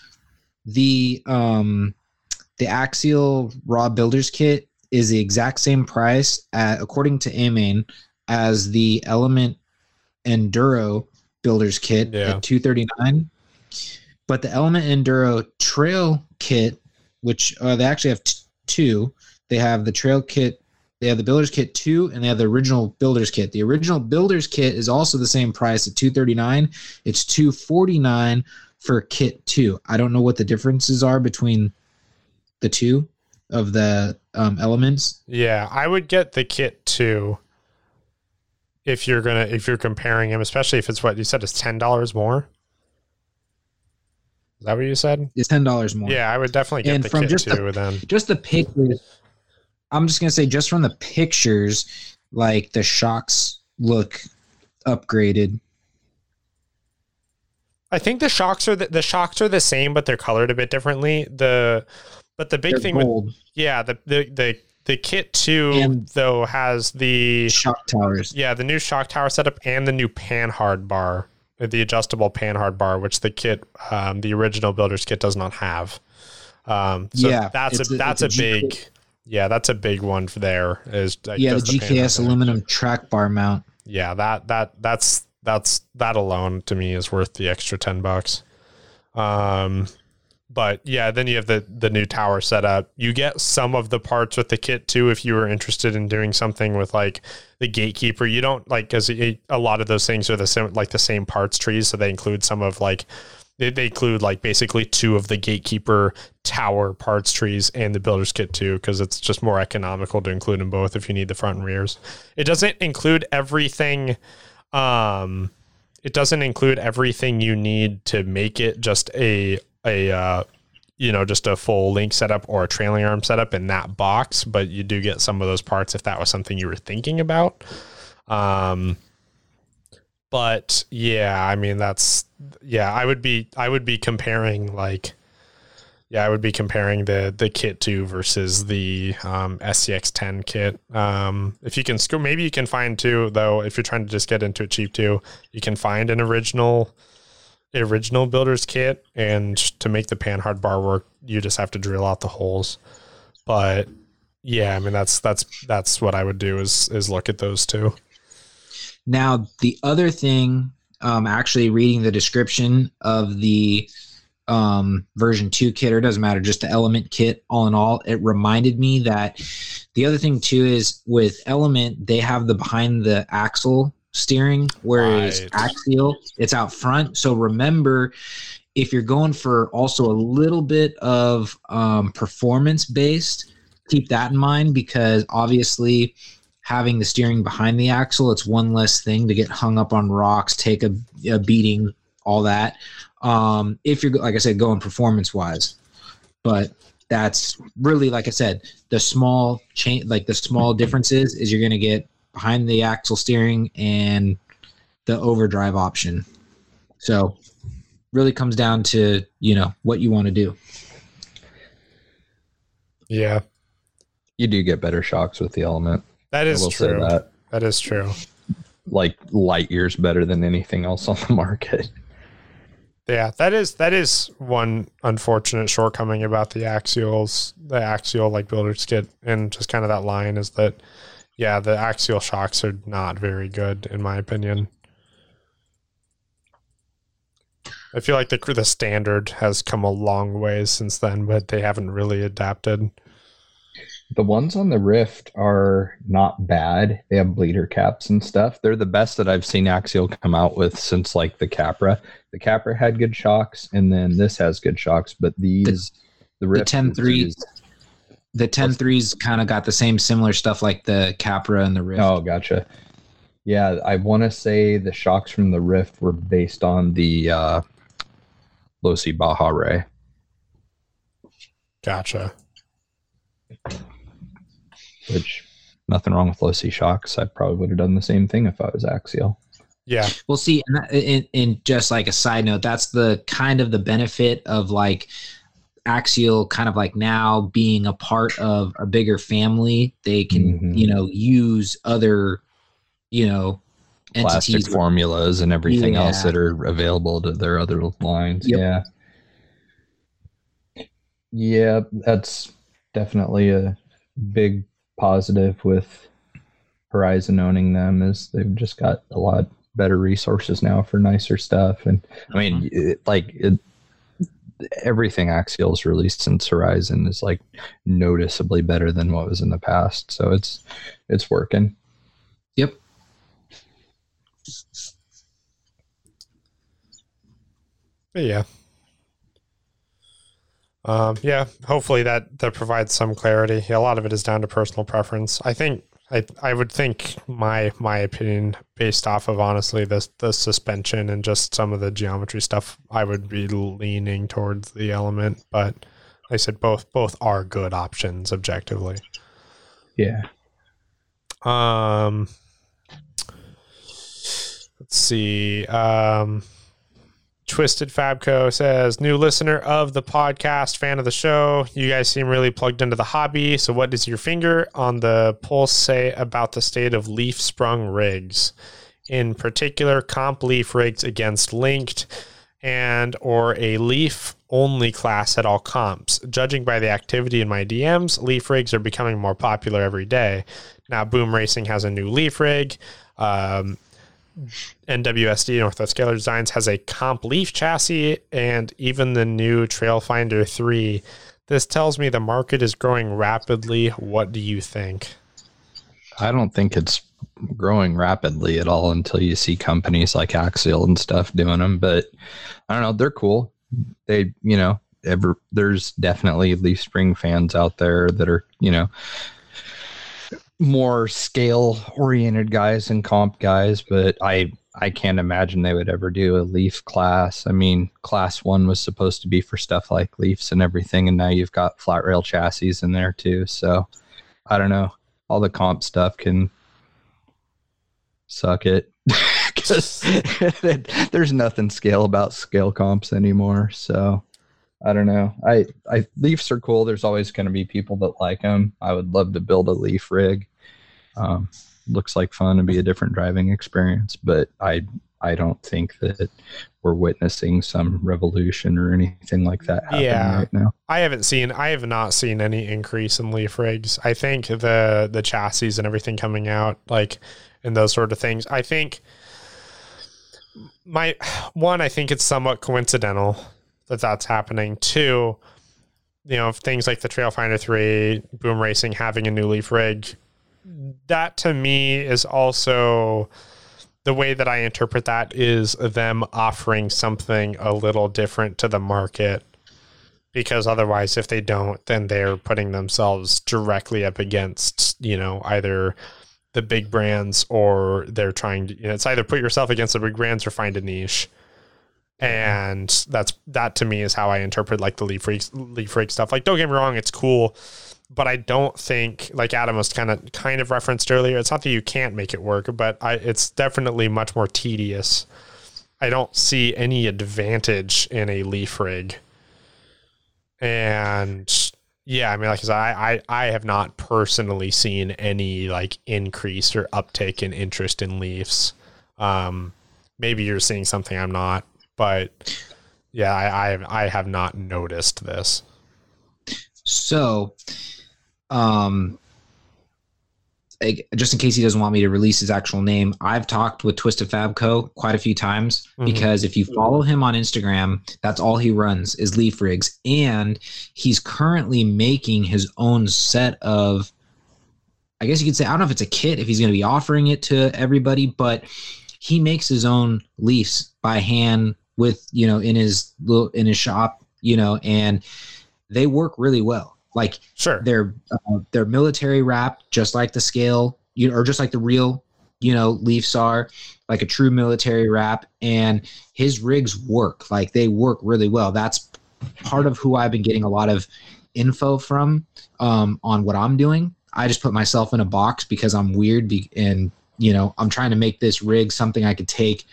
the um the axial raw builders kit is the exact same price at, according to Amain as the element enduro builders kit Yeah. at 239 but the element enduro trail kit which uh, they actually have t- two they have the trail kit They have the Builder's Kit 2 and they have the original Builder's Kit. The original Builder's Kit is also the same price at 239. It's 249 for Kit 2. I don't know what the differences are between the two of the um, elements. Yeah, I would get the kit two If you're gonna, if you're comparing them, especially if it's what you said is ten dollars more. Is that what you said? It's ten dollars more. Yeah, I would definitely get And the from kit just the- then Just the pictures. I'm just gonna say, just from the pictures, like the shocks look upgraded. I think the shocks are the, the shocks are the same, but they're colored a bit differently. The but the big They're thing with yeah the the the, the kit two And- though has the shock towers. yeah the new shock tower setup and the new panhard bar, the adjustable panhard bar, which the kit um, the original builder's kit does not have. Um, so Yeah, that's a, a- that's a, a big yeah that's a big one for there is like, Yeah, the GKS aluminum track bar mount. yeah that that that's that's that alone to me is worth the extra 10 bucks um but yeah then you have the the new tower setup you get some of the parts with the kit too if you were interested in doing something with like the gatekeeper. You don't like because a lot of those things are the same like the same parts trees so they include some of like they, they include like basically two of the gatekeeper tower parts trees and the builder's kit too because it's just more economical to include them both if you need the front and rears. It doesn't include everything um it doesn't include everything you need to make it just a a uh you know just a full link setup or a trailing arm setup in that box but you do get some of those parts if that was something you were thinking about. Um but yeah i mean that's yeah i would be i would be comparing like yeah i would be comparing the the kit 2 versus the um scx 10 kit. Um if you can maybe you can find two though if you're trying to just get into it cheap too. You can find an original original builder's kit and to make the panhard bar work you just have to drill out the holes. But yeah i mean that's that's that's what i would do is is look at those two. Now, the other thing, um, actually reading the description of the um, version 2 kit, or doesn't matter, just the element kit, all in all, it reminded me that the other thing too is with element, they have the behind the axle steering, whereas Right. axial, it's out front. So remember, if you're going for also a little bit of um, performance based, keep that in mind because obviously having the steering behind the axle, it's one less thing to get hung up on rocks, take a, a beating, all that. Um, if you're like I said, going performance wise, but that's really like I said, the small change, like the small differences is you're going to get behind the axle steering and the overdrive option. So really comes down to you know what you want to do. yeah You do get better shocks with the element. that I is will say true that. that is true Like light years better than anything else on the market. Yeah, that is that is one unfortunate shortcoming about the axials, the axial like builder's kit, and just kind of that line is that, yeah, the axial shocks are not very good in my opinion. I feel like the the standard has come a long way since then, but they haven't really adapted. The ones on the Rift are not bad. They have bleeder caps and stuff. They're the best that I've seen Axial come out with since like the Capra. The Capra had good shocks, and then this has good shocks. But these, the, Rift, 10-3 is- The 10 threes kind of got the same similar stuff like the Capra and the Rift. Oh, gotcha. Yeah, I want to say the shocks from the Rift were based on the uh, Losi Baja Rey. Gotcha. which nothing wrong with Losi shocks. I probably would have done the same thing if I was Axial. Yeah, Well, see, and, that, and, and just like a side note, that's the kind of the benefit of like Axial kind of like now being a part of a bigger family. They can, Mhm. you know, use other, you know, Plastic entities. formulas and everything else that are available to their other lines. Yep. Yeah. Yeah, that's definitely a big positive with Horizon owning them is they've just got a lot better resources now for nicer stuff. And I mean, it, like it, everything Axial's released since Horizon is like noticeably better than what was in the past. So it's it's working. Yep. But yeah. Um, yeah, hopefully that that provides some clarity. Yeah, a lot of it is down to personal preference. I think I I would think my my opinion based off of honestly the the suspension and just some of the geometry stuff, I would be leaning towards the element, but like I said both both are good options objectively. Yeah. Um let's see. Um Twisted Fabco says, new listener of the podcast, fan of the show. You guys seem really plugged into the hobby. So, what does your finger on the pulse say about the state of leaf sprung rigs? In particular, comp leaf rigs against linked and or a leaf only class at all comps. Judging by the activity in my DMs, leaf rigs are becoming more popular every day. Now, Boom Racing has a new leaf rig. Um, NWSD Northwest Scaler Designs has a comp leaf chassis and even the new Trailfinder 3. This tells me the market is growing rapidly. What do you think? I don't think it's growing rapidly at all until you see companies like Axial and stuff doing them. But I don't know, they're cool. They, you know, ever there's definitely Leaf Spring fans out there that are, you know, more scale oriented guys and comp guys, but I I can't imagine they would ever do a leaf class. I mean, class one was supposed to be for stuff like leafs and everything, and now you've got flat rail chassis in there too. So I don't know. All the comp stuff can suck it because there's nothing scale about scale comps anymore. So I don't know. I, I leafs are cool. There's always going to be people that like them. I would love to build a leaf rig. Um, looks like fun and be a different driving experience, but I I don't think that we're witnessing some revolution or anything like that happening yeah. right now. I haven't seen I have not seen any increase in leaf rigs. I think the the chassis and everything coming out like and those sort of things. I think my one I think it's somewhat coincidental that that's happening. Two, you know, things like the Trailfinder 3, Boom Racing having a new leaf rig that to me is also the way that I interpret that is them offering something a little different to the market. Because otherwise, if they don't, then they're putting themselves directly up against, you know, either the big brands or they're trying to, you know, it's either put yourself against the big brands or find a niche. And that's, that to me is how I interpret like the Leaf Freak, Leaf Freak stuff. Like, don't get me wrong, it's cool but I don't think, like Adam was kind of kind of referenced earlier, it's not that you can't make it work, but I, it's definitely much more tedious. I don't see any advantage in a leaf rig, and yeah, I mean, like I, I I have not personally seen any like increase or uptake in interest in leafs. Um, maybe you're seeing something I'm not, but yeah, I I have, I have not noticed this. So, um, just in case he doesn't want me to release his actual name, I've talked with Twisted Fabco quite a few times mm-hmm. because if you follow him on Instagram, that's all he runs is leaf rigs, and he's currently making his own set of. I guess you could say I don't know if it's a kit if he's going to be offering it to everybody, but he makes his own leaves by hand with you know in his little in his shop, you know, and they work really well like sure, they're uh, they're military wrapped, just like the scale, you know, or just like the real, you know, Leafs are like a true military wrap. And his rigs work, like they work really well. That's part of who I've been getting a lot of info from um, on what I'm doing. I just put myself in a box because I'm weird be- and you know I'm trying to make this rig something I could take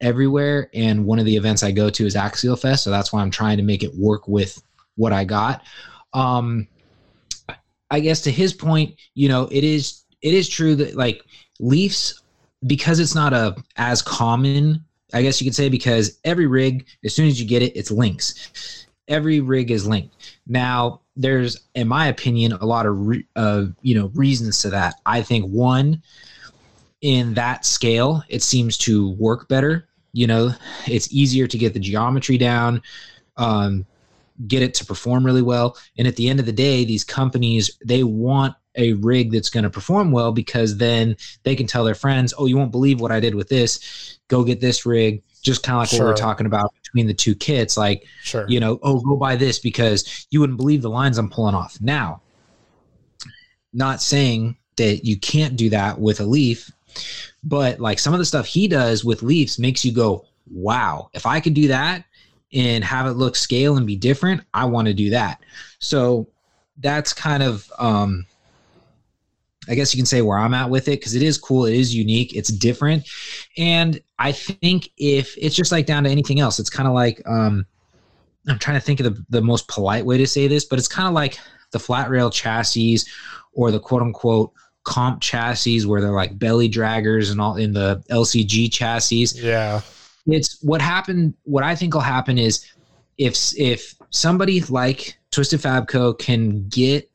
everywhere. And one of the events I go to is Axial Fest, so that's why I'm trying to make it work with what I got. Um, I guess to his point, you know, it is it is true that like Leafs because it's not a as common, I guess you could say, because every rig, as soon as you get it, it's links. Every rig is linked. Now, there's, in my opinion, a lot of re, uh, you know reasons to that. I think one, in that scale, it seems to work better. You know, it's easier to get the geometry down um, get it to perform really well. And at the end of the day, these companies they want a rig that's going to perform well because then they can tell their friends, "Oh, you won't believe what I did with this. Go get this rig." Just kind of like Sure. what we we're talking about between the two kits, like Sure. you know, oh, go buy this because you wouldn't believe the lines I'm pulling off. Now, not saying that you can't do that with a leaf, but like some of the stuff he does with leafs makes you go, wow, if I could do that and have it look scale and be different, I want to do that. So that's kind of, um, I guess you can say where I'm at with it because it is cool, it is unique, it's different, and I think if it's just like down to anything else, it's kind of like um, I'm trying to think of the, the most polite way to say this, but it's kind of like the flat rail chassis or the quote unquote comp chassis where they're like belly draggers and all in the LCG chassis Yeah. it's what happened what i think will happen is if if somebody like twisted fabco can get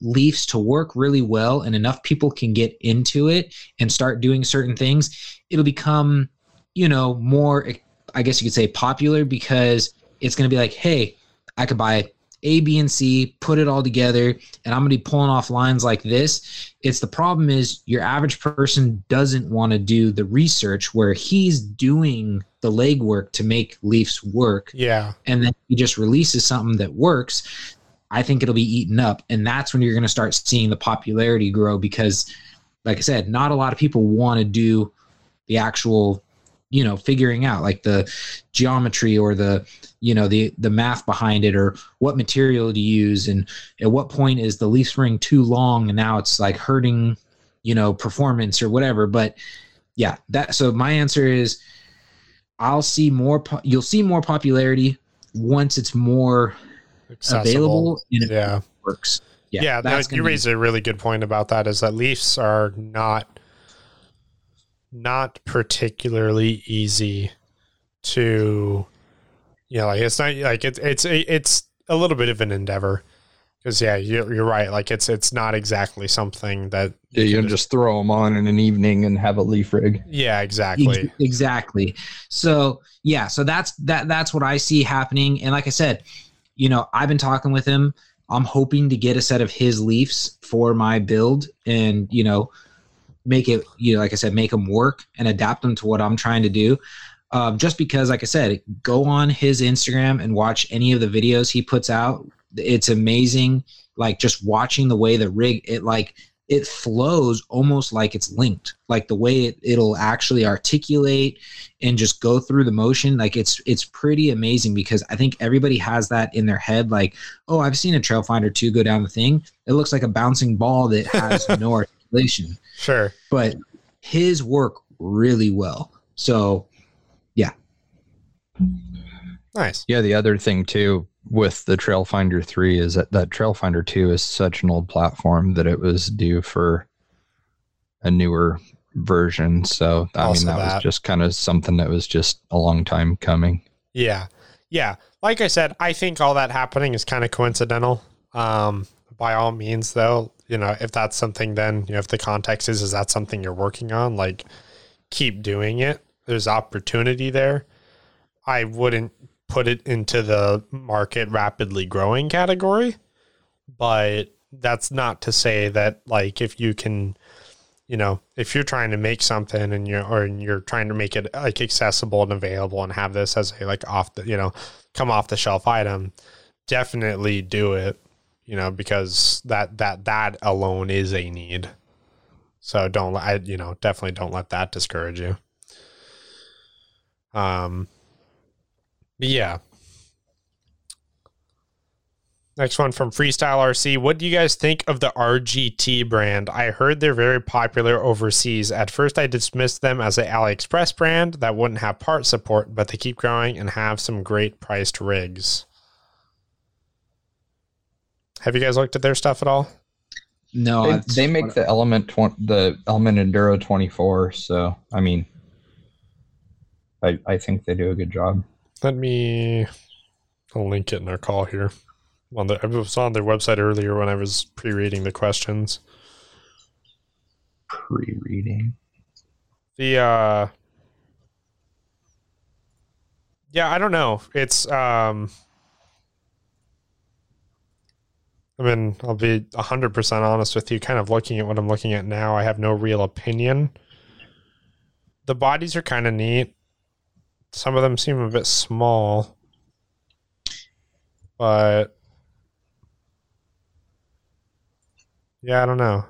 leafs to work really well and enough people can get into it and start doing certain things it'll become you know more i guess you could say popular because it's going to be like hey i could buy a b and c put it all together and i'm going to be pulling off lines like this. It's the problem is your average person doesn't want to do the research where he's doing the legwork to make leafs work. Yeah. and then he just releases something that works i think it'll be eaten up. And that's when you're going to start seeing the popularity grow because like i said not a lot of people want to do the actual you know figuring out like the geometry or the you know the the math behind it or what material to use and at what point is the leaf spring too long and now it's like hurting you know performance or whatever but yeah that so my answer is i'll see more po- you'll see more popularity once it's more Accessible. available and it Yeah. works Yeah. yeah, no, you gonna be- a really good point about that is that Leafs are not not particularly easy to you know like it's not like it's it's it's a little bit of an endeavor. Because yeah you're, you're right. Like it's it's not exactly something that Yeah, you can can just throw them on in an evening and have a leaf rig. yeah exactly. Ex- exactly. So yeah so that's that that's what i see happening. And like i said you know i've been talking with him. I'm hoping to get a set of his leafs for my build. And you know make it you know like i said make them work and adapt them to what i'm trying to do um, just because like i said go on his instagram and watch any of the videos he puts out. It's amazing like just watching the way the rig it like it flows almost like it's linked like the way it, it'll actually articulate and just go through the motion. Like it's it's pretty amazing because i think everybody has that in their head like oh i've seen a trail finder 2 go down the thing. It looks like a bouncing ball that has no articulation sure but his work really well so yeah. nice Yeah, the other thing too with the Trailfinder 3 is that that Trailfinder 2 is such an old platform that it was due for a newer version. So I Also mean that, that. was just kind of something that was just a long time coming. Yeah. Yeah. Like I said, I think all that happening is kind of coincidental. Um, by all means, though, you know, if that's something, then, you know, if the context is, is that something you're working on? Like, keep doing it. There's opportunity there. I wouldn't put it into the market rapidly growing category, but that's not to say that, like, if you can, you know, if you're trying to make something and you're or you're trying to make it like accessible and available and have this as a like off the you know come off the shelf item, definitely do it. You know, because that that that alone is a need. So don't I you know definitely don't let that discourage you. Um. But yeah. Next one from Freestyle RC. What do you guys think of the RGT brand? I heard they're very popular overseas. At first, I dismissed them as an AliExpress brand that wouldn't have part support, but they keep growing and have some great priced rigs. Have you guys looked at their stuff at all? no they, they make the Element tw- the Element Enduro 24, so I mean I I think they do a good job. Let me I'll link it in our call here. On the, I was on their website earlier when I was pre-reading the questions. Pre-reading. The uh Yeah, I don't know. It's um I mean, I'll be 100% honest with you kind of looking at what I'm looking at now, I have no real opinion. The bodies are kind of neat. Some of them seem a bit small. But Yeah, I don't know.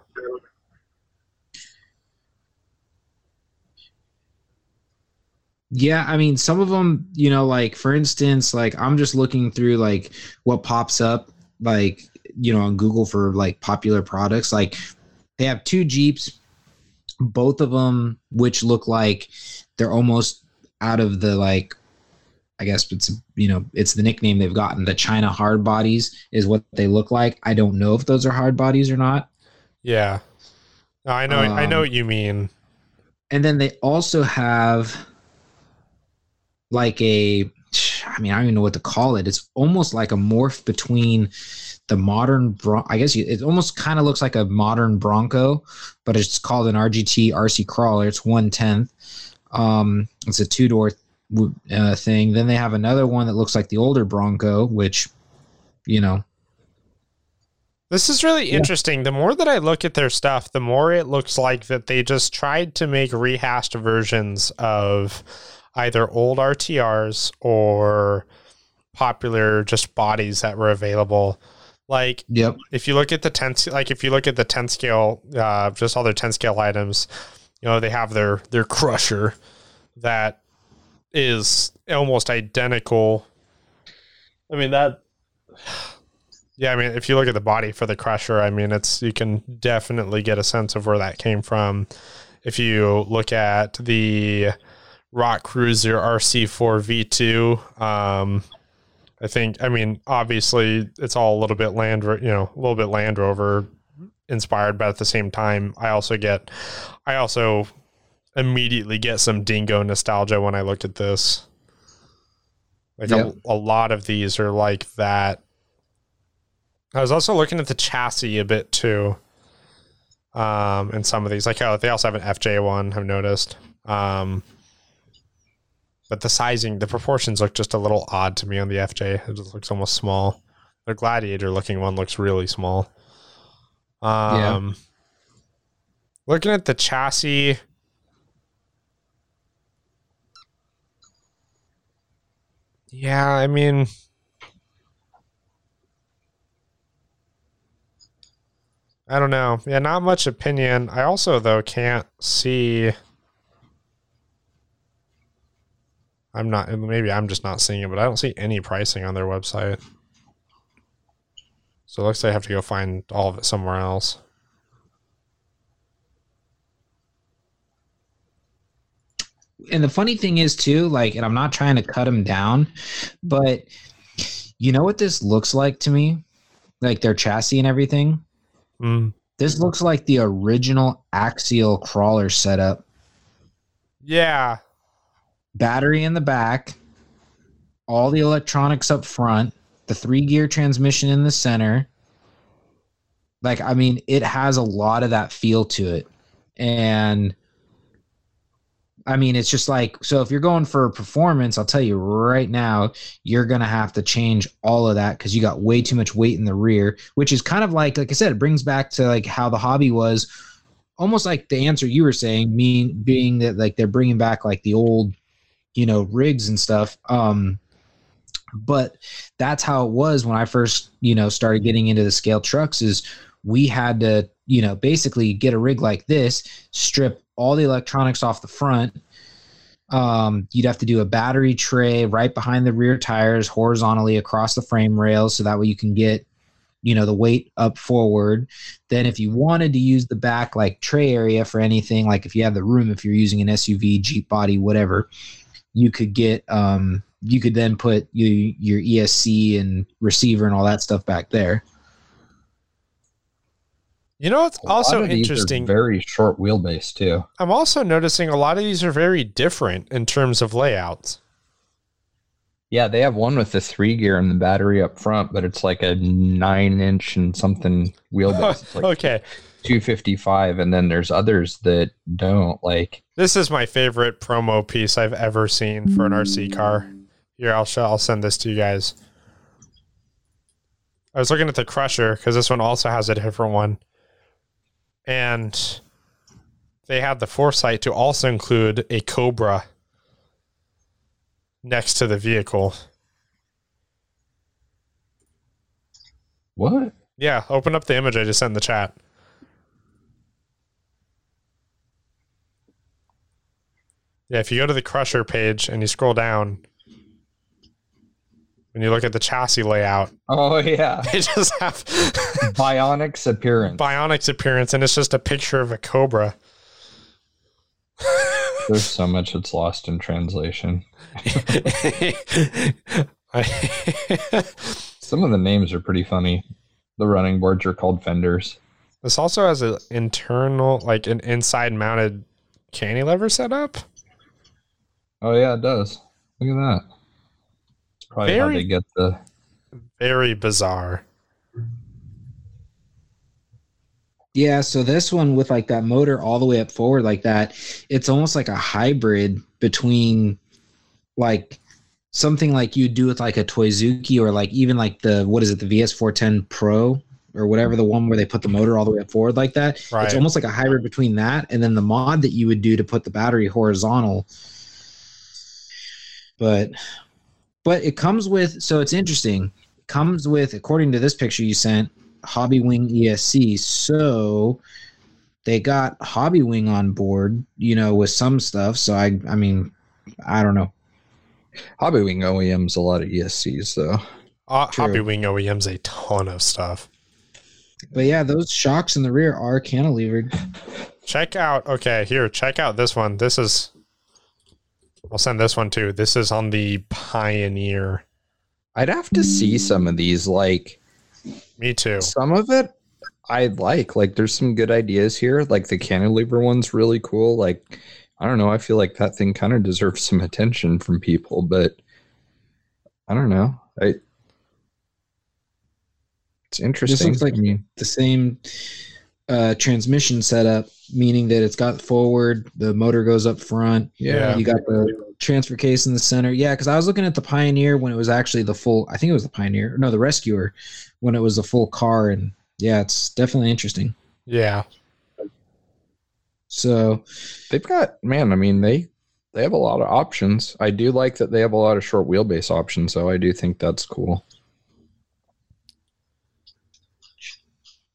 Yeah, I mean, some of them, you know, like for instance, like I'm just looking through like what pops up, like you know, on Google for like popular products. Like they have two Jeeps, both of them, which look like they're almost out of the like, I guess it's you know, it's the nickname they've gotten. The China hard bodies is what they look like. I don't know if those are hard bodies or not. Yeah. No, I know I know Um, what you mean. and then they also have like a i mean i don't even know what to call it it's almost like a morph between the modern Bron- i guess it almost kind of looks like a modern bronco but it's called an rgt rc crawler it's one tenth um it's a two door uh, thing then they have another one that looks like the older bronco which you know This is really Yeah. interesting. The more that I look at their stuff, the more it looks like that they just tried to make rehashed versions of either old RTRs or popular just bodies that were available. Like yep if you look at the 10 sc- like if you look at the 10 scale uh just all their 10 scale items, you know, they have their their crusher that is almost identical. I mean that yeah, I mean, if you look at the body for the Crusher, I mean, it's you can definitely get a sense of where that came from. If you look at the Rock Cruiser RC4 V2, um, I think, I mean, obviously, it's all a little bit Land, you know, a little bit Land Rover inspired, but at the same time, I also get, I also immediately get some Dingo nostalgia when I look at this. Like Yep. a, a lot of these are like that. I was also looking at the chassis a bit too. Um, in some of these, like oh, they also have an FJ one. I've noticed. Um, but the sizing, the proportions look just a little odd to me on the FJ. It just looks almost small. The Gladiator looking one looks really small. Um, looking at the chassis. Yeah, I mean, I don't know. Yeah, not much opinion. I also though can't see. I'm not. Maybe I'm just not seeing it, but I don't see any pricing on their website. So it looks like I have to go find all of it somewhere else. and the funny thing is too like and i'm not trying to cut them down but you know what this looks like to me like their chassis and everything Mm. this looks like the original axial crawler setup Yeah, battery in the back all the electronics up front the three gear transmission in the center like i mean it has a lot of that feel to it and I mean, it's just like so. If you're going for performance, I'll tell you right now, you're gonna have to change all of that because you got way too much weight in the rear, which is kind of like, like I said, it brings back to like how the hobby was, almost like the answer you were saying, mean being that like they're bringing back like the old, you know, rigs and stuff. Um, but that's how it was when I first, you know, started getting into the scale trucks. Is we had to, you know, basically get a rig like this, strip all the electronics off the front. Um, you'd have to do a battery tray right behind the rear tires, horizontally across the frame rails, so that way you can get, you know, the weight up forward. Then, if you wanted to use the back like tray area for anything, like if you have the room, if you're using an SUV, Jeep body, whatever, you could get. Um, you could then put your your ESC and receiver and all that stuff back there. you know what's A lot also of these are interesting. Very short wheelbase too. I'm also noticing a lot of these are very different in terms of layouts. Yeah, they have one with the three gear and the battery up front, but it's like a nine inch and something wheelbase. Like okay, 255, and then there's others that don't. Like, this is my favorite promo piece I've ever seen for an RC car. Here, I'll show. I'll send this to you guys. I was looking at the Crusher because this one also has a different one, and they had the foresight to also include a Cobra next to the vehicle. What? Yeah, open up the image I just sent in the chat. Yeah, if you go to the Crusher page and you scroll down, when you look at the chassis layout, Oh yeah, they just have Bionics appearance. Bionics appearance, and it's just a picture of a Cobra. There's so much that's lost in translation. Some of the names are pretty funny. The running boards are called fenders. this also has an internal, like an inside mounted cantilever setup. Oh yeah, it does. Look at that. It's probably how Very- they get the. Very bizarre. Yeah, so this one with like that motor all the way up forward like that, it's almost like a hybrid between like something like you do with like a Toyzuki or like even like the what is it, the VS410 Pro or whatever the one where they put the motor all the way up forward like that. Right. It's almost like a hybrid between that and then the mod that you would do to put the battery horizontal. But but it comes with so it's interesting. It comes with according to this picture you sent Hobbywing ESC. So they got Hobbywing on board, you know, with some stuff. So I I mean, I don't know. Hobbywing OEM's a lot of ESCs though. Uh, True. Hobbywing OEM's a ton of stuff. But yeah, those shocks in the rear are cantilevered. Check out. Okay, here. Check out this one. This is. I'll send this one too. This is on the Pioneer. I'd have to see some of these. Like Me too. some of it, I like. Like there's some good ideas here. Like the cantilever one's really cool. Like I don't know. I feel like that thing kind of deserves some attention from people, but I don't know. I it's interesting. looks like- I mean, The same uh, transmission setup, meaning that it's got forward, the motor goes up front. Yeah. You got the transfer case in the center. Yeah, because I was looking at the Pioneer when it was actually the full. I think it was the Pioneer. No, the Rescuer when it was the full car, and yeah, it's definitely interesting. Yeah. So they've got man. I mean, they they have a lot of options. I do like that they have a lot of short wheelbase options. So I do think that's cool.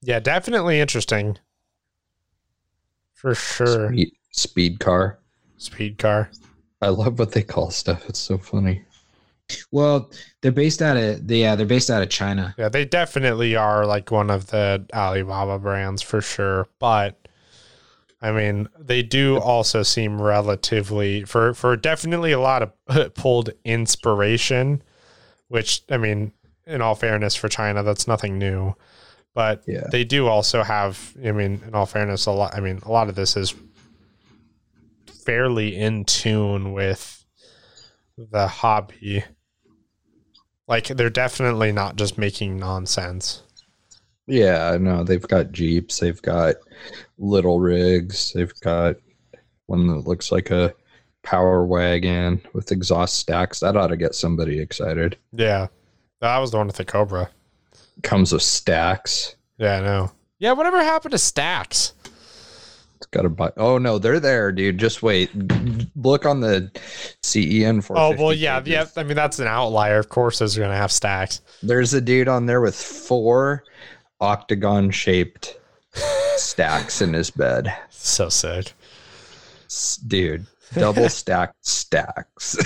Yeah, definitely interesting. For sure. Speed, speed car. Speed car. I love what they call stuff. It's so funny. Well, they're based out of yeah, they're based out of China. Yeah, they definitely are like one of the Alibaba brands for sure. But I mean, they do also seem relatively for for definitely a lot of pulled inspiration, which I mean, in all fairness for China, that's nothing new. But Yeah. they do also have, I mean, in all fairness, a lot I mean, a lot of this is fairly in tune with the hobby. Like they're definitely not just making nonsense. Yeah, no, they've got Jeeps, they've got little rigs, they've got one that looks like a power wagon with exhaust stacks. That ought to get somebody excited. Yeah. That was the one with the Cobra. Comes with stacks. Yeah, I know. Yeah, whatever happened to stacks? It's got to buy. Oh no, they're there, dude. Just wait. Look on the CEN for. Oh well, yeah, yeah. I mean, that's an outlier. Of course, those are gonna have stacks. There's a dude on there with four octagon shaped stacks in his bed. So sick. Dude, double stacked stacks.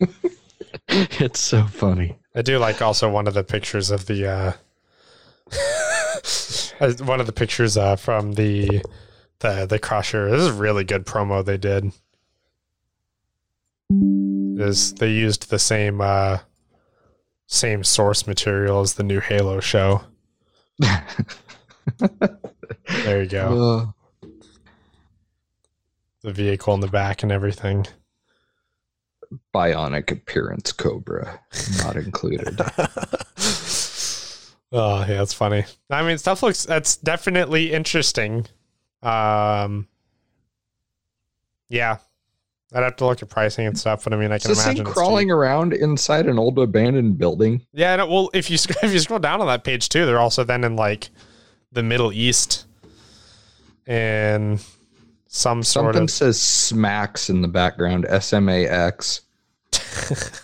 it's so funny. I do like also one of the pictures of the uh one of the pictures uh from the the the crusher. This is a really good promo they did. Is they used the same uh same source material as the new Halo show. There you go. Uh, The vehicle in the back and everything. bionic appearance Cobra not included. oh yeah, that's funny. I mean, stuff looks that's definitely interesting. Um, yeah, I'd have to look at pricing and stuff, but I mean, I Is can this imagine it's crawling around inside an old abandoned building? Yeah, no, well, if you sc- if you scroll down on that page too, they're also then in like the Middle East and some sort Something of says smacks in the background. S M A X.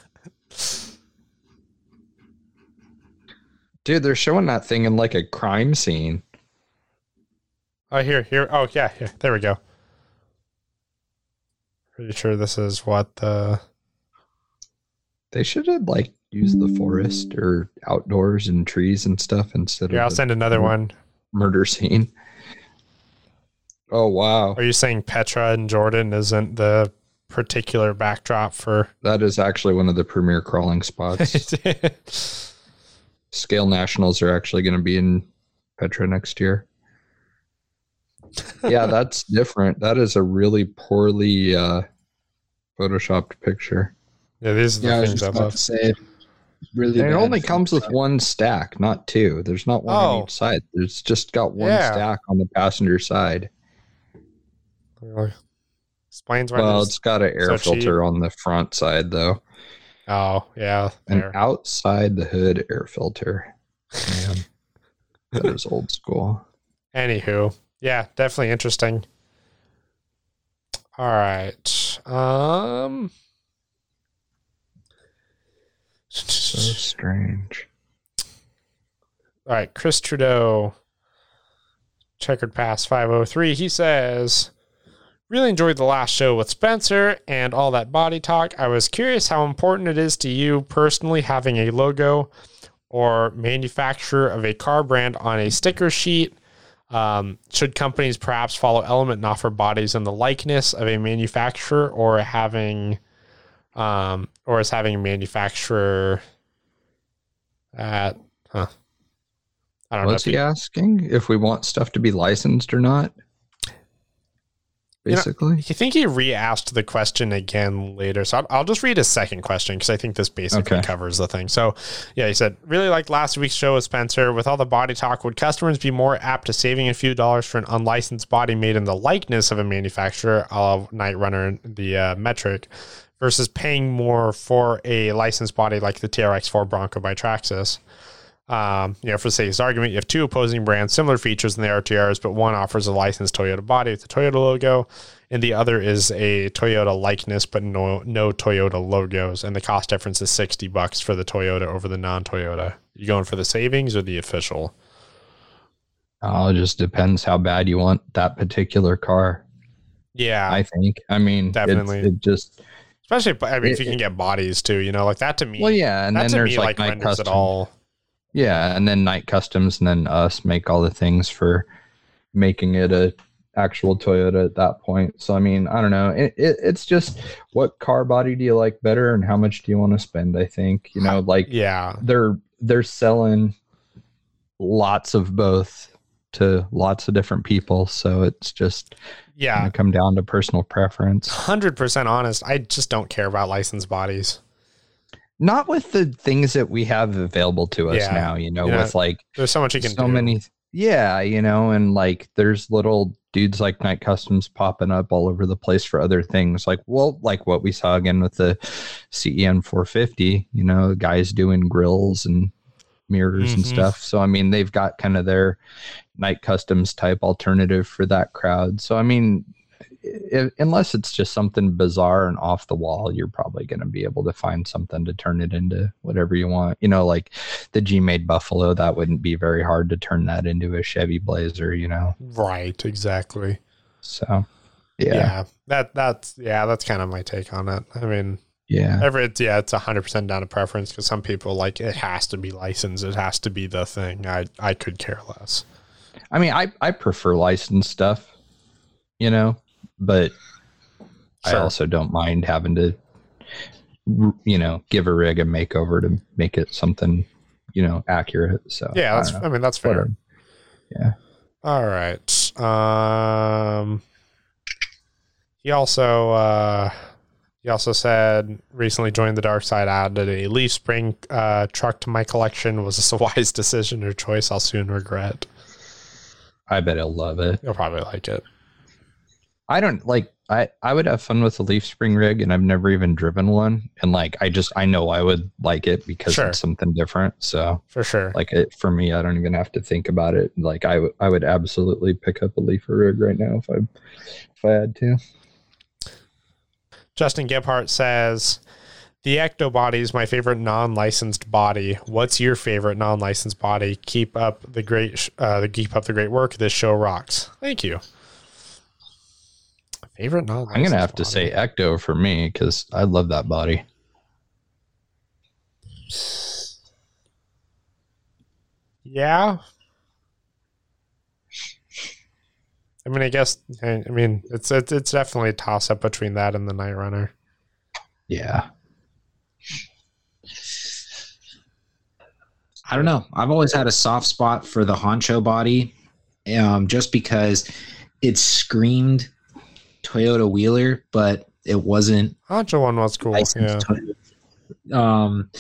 Dude, they're showing that thing in like a crime scene. Oh, here, here. Oh, yeah, here. There we go. Pretty sure this is what the. They should have like used the forest or outdoors and trees and stuff instead Here, I'll send another one. murder scene. Oh wow, Are you saying Petra and Jordan isn't the particular backdrop for? that is actually one of the premier crawling spots. Scale Nationals are actually going to be in Petra next year. Yeah, that's different. That is a really poorly uh, photoshopped picture. yeah, these are the Yeah, I was things I about love. to say. Really, And it only comes with one stack, not two. There's not one Oh. on each side. It's just got one Yeah. stack on the passenger side. Explains why. Well, it's got an air so cheap. filter on the front side though, oh, yeah. and There. outside the hood air filter. Man, that is old school. Anywho, yeah, definitely interesting. All right. Um. So strange. All right, Chris Trudeau, checkered pass 503. He says, Really enjoyed the last show with Spencer and all that body talk. I was curious how important it is to you personally having a logo or manufacturer of a car brand on a sticker sheet. Um, should companies perhaps follow Element and offer bodies in the likeness of a manufacturer or having, um, or is having a manufacturer at, huh? I don't What's know. What's he asking? If we want stuff to be licensed or not? You know- Basically. I think he re-asked the question again later, so I'll, I'll just read his second question because I think this basically Okay. covers the thing. So, yeah, he said, "Really liked last week's show with Spencer. With all the body talk, would customers be more apt to saving a few dollars for an unlicensed body made in the likeness of a manufacturer, of Knightrunner, the uh, Metric, versus paying more for a licensed body like the TRX4 Bronco by Traxxas?" Um, you know, for the sake of this argument, you have two opposing brands, similar features in the RTRs, but one offers a licensed Toyota body with the Toyota logo, and the other is a Toyota likeness but no no Toyota logos, and the cost difference is sixty bucks for the Toyota over the non-Toyota. You going for the savings or the official? Oh, it just depends how bad you want that particular car. Yeah, I think. I mean, Definitely. It just especially if, I mean, if It- you can get bodies too, you know, like that to me. well, yeah, and then there's like, like, renders custom. it all. Yeah, and then Knight Customs, and then us make all the things for making it a actual Toyota at that point. So I mean, I don't know. It, it, it's just what car body do you like better, and how much do you want to spend? I think you know, like Yeah, they're they're selling lots of both to lots of different people, so it's just yeah, come down to personal preference. hundred percent honest. I just don't care about licensed bodies. Not with the things that we have available to us Yeah. now, you know, Yeah. with like There's so much you can so do. many yeah you know and like there's little dudes like Knight Customs popping up all over the place for other things like well like what we saw again with the cen 450 you know guys doing grills and mirrors and Mhm. stuff so i mean they've got kind of their Knight Customs type alternative for that crowd so i mean i unless it's just something bizarre and off the wall you're probably going to be able to find something to turn it into whatever you want you know like the Gmade Buffalo, that wouldn't be very hard to turn that into a Chevy Blazer, you know. Right, exactly. So, Yeah. yeah, yeah, that that's yeah, that's kind of my take on it. I mean, yeah, every it's, yeah, it's hundred percent down to preference because some people like it has to be licensed, it has to be the thing. I I could care less. I mean, I I prefer licensed stuff, you know, but I also don't mind having to, you know, give a rig a makeover to make it something, you know, accurate. So Yeah, I that's don't I, mean that's fair. Whatever. Yeah. All right. Um he also uh he also said recently joined the dark side added a leaf spring uh truck to my collection was this a wise decision or choice I'll soon regret. I bet he'll love it. He'll probably like it. I don't like. I I would have fun with a leaf spring rig, and I've never even driven one. And like, I just I know I would like it because Sure. it's something different. So For sure. like it for me, I don't even have to think about it. Like I would I would absolutely pick up a leafer rig right now if I if I had to. Justin Gebhardt says, "The Ecto body is my favorite non-licensed body. What's your favorite non-licensed body? Keep up the great, uh, keep up the great work. This show rocks. Thank you. Favorite non-licensed. I'm gonna have to say Ecto for me because I love that body. yeah. I mean, I guess. I I mean, it's it's, it's definitely a toss up between that and the Knightrunner. Yeah. I don't know. I've always had a soft spot for the Honcho body, um, just because it screamed Toyota Wheeler, but it wasn't Honcho one was cool. Yeah. Um,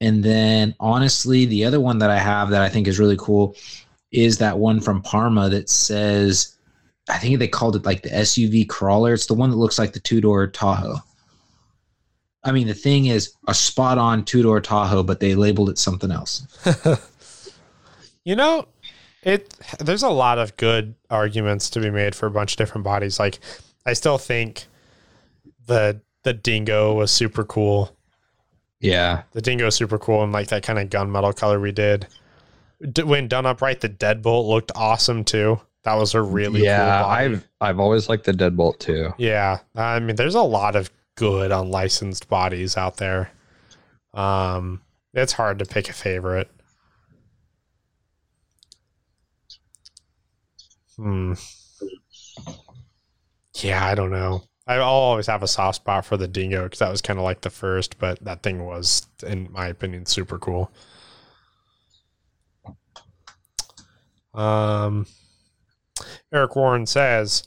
and then honestly, the other one that I have that I think is really cool is that one from Parma that says, I think they called it like the SUV crawler. It's the one that looks like the two door Tahoe. I mean, the thing is a spot on two door Tahoe, but they labeled it something else. You know, it there's a lot of good arguments to be made for a bunch of different bodies. Like I still think the the dingo was super cool. Yeah. The dingo was super cool and like that kind of gunmetal color we did. D- when done upright, the deadbolt looked awesome too. That was a really yeah. cool body. I've I've always liked the deadbolt too. Yeah, I mean, there's a lot of good unlicensed bodies out there. Um, it's hard to pick a favorite. Hmm. Yeah, I don't know. I'll always have a soft spot for the dingo because that was kind of like the first, but that thing was, in my opinion, super cool. Um, Eric Warren says,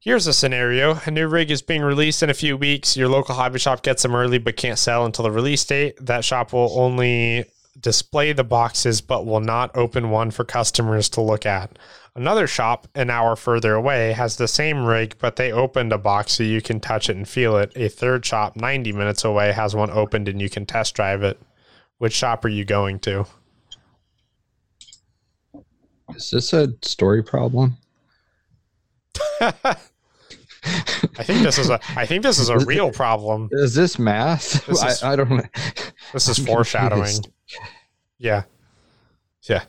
Here's a scenario. A new rig is being released in a few weeks. Your local hobby shop gets them early but can't sell until the release date. That shop will only display the boxes but will not open one for customers to look at. Another shop an hour further away has the same rig, but they opened a box so you can touch it and feel it. A third shop 90 minutes away has one opened and you can test drive it. Which shop are you going to? Is this a story problem? I think this is a I think this is a real problem. Is this math? This is- I, I don't. This is I'm foreshadowing. confused. Yeah. Yeah.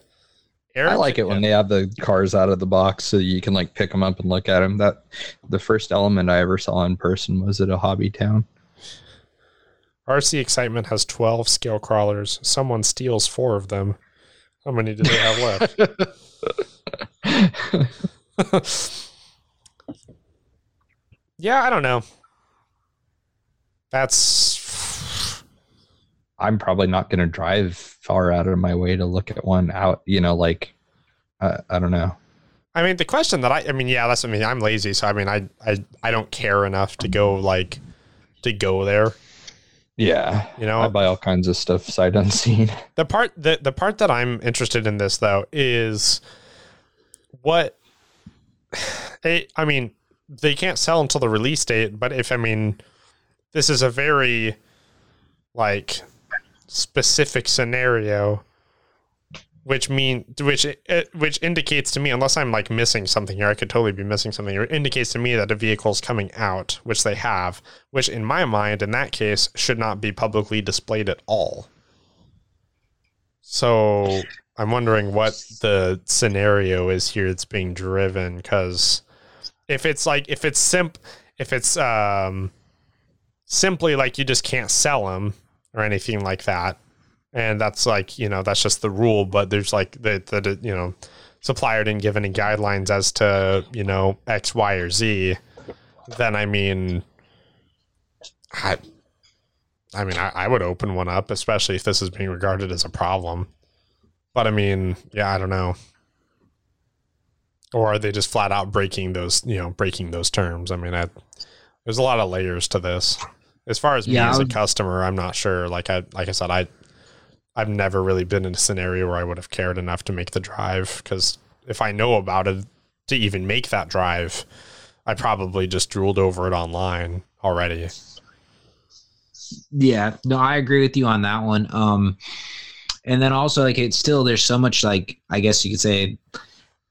Eric, I like it when they have the cars out of the box so you can like pick them up and look at them. That the first element I ever saw in person was at a hobby town. RC Excitement has 12 scale crawlers. Someone steals four of them. How many do they have left? yeah, I don't know. That's I'm probably not going to drive far out of my way to look at one out. You know, like I I don't know. I mean the question that I I mean yeah, that's I mean I'm lazy, so I mean I I I don't care enough to go like to go there. Yeah, You know, I buy all kinds of stuff sight unseen. The part the the part that I'm interested in this though is what it, I mean they can't sell until the release date, but if I mean this is a very like specific scenario which mean which which indicates to me unless I'm like missing something here I could totally be missing something here it indicates to me that a vehicle is coming out which they have which in my mind in that case should not be publicly displayed at all. So I'm wondering what the scenario is here that's being driven because if it's like if it's simp if it's um simply like you just can't sell them or anything like that. And that's like you know that's just the rule but there's like the the you know supplier didn't give any guidelines as to you know x y or z then i mean i i mean I, I would open one up especially if this is being regarded as a problem. But i mean yeah i don't know. Or are they just flat out breaking those you know breaking those terms? I mean I, there's a lot of layers to this as far as me Yeah, as a customer i'm not sure like i like i said i i've never really been in a scenario where i would have cared enough to make the drive because if i know about it to even make that drive I probably just drooled over it online already. Yeah, no, I agree with you on that one. Um, and then also like it's still there's so much like I guess you could say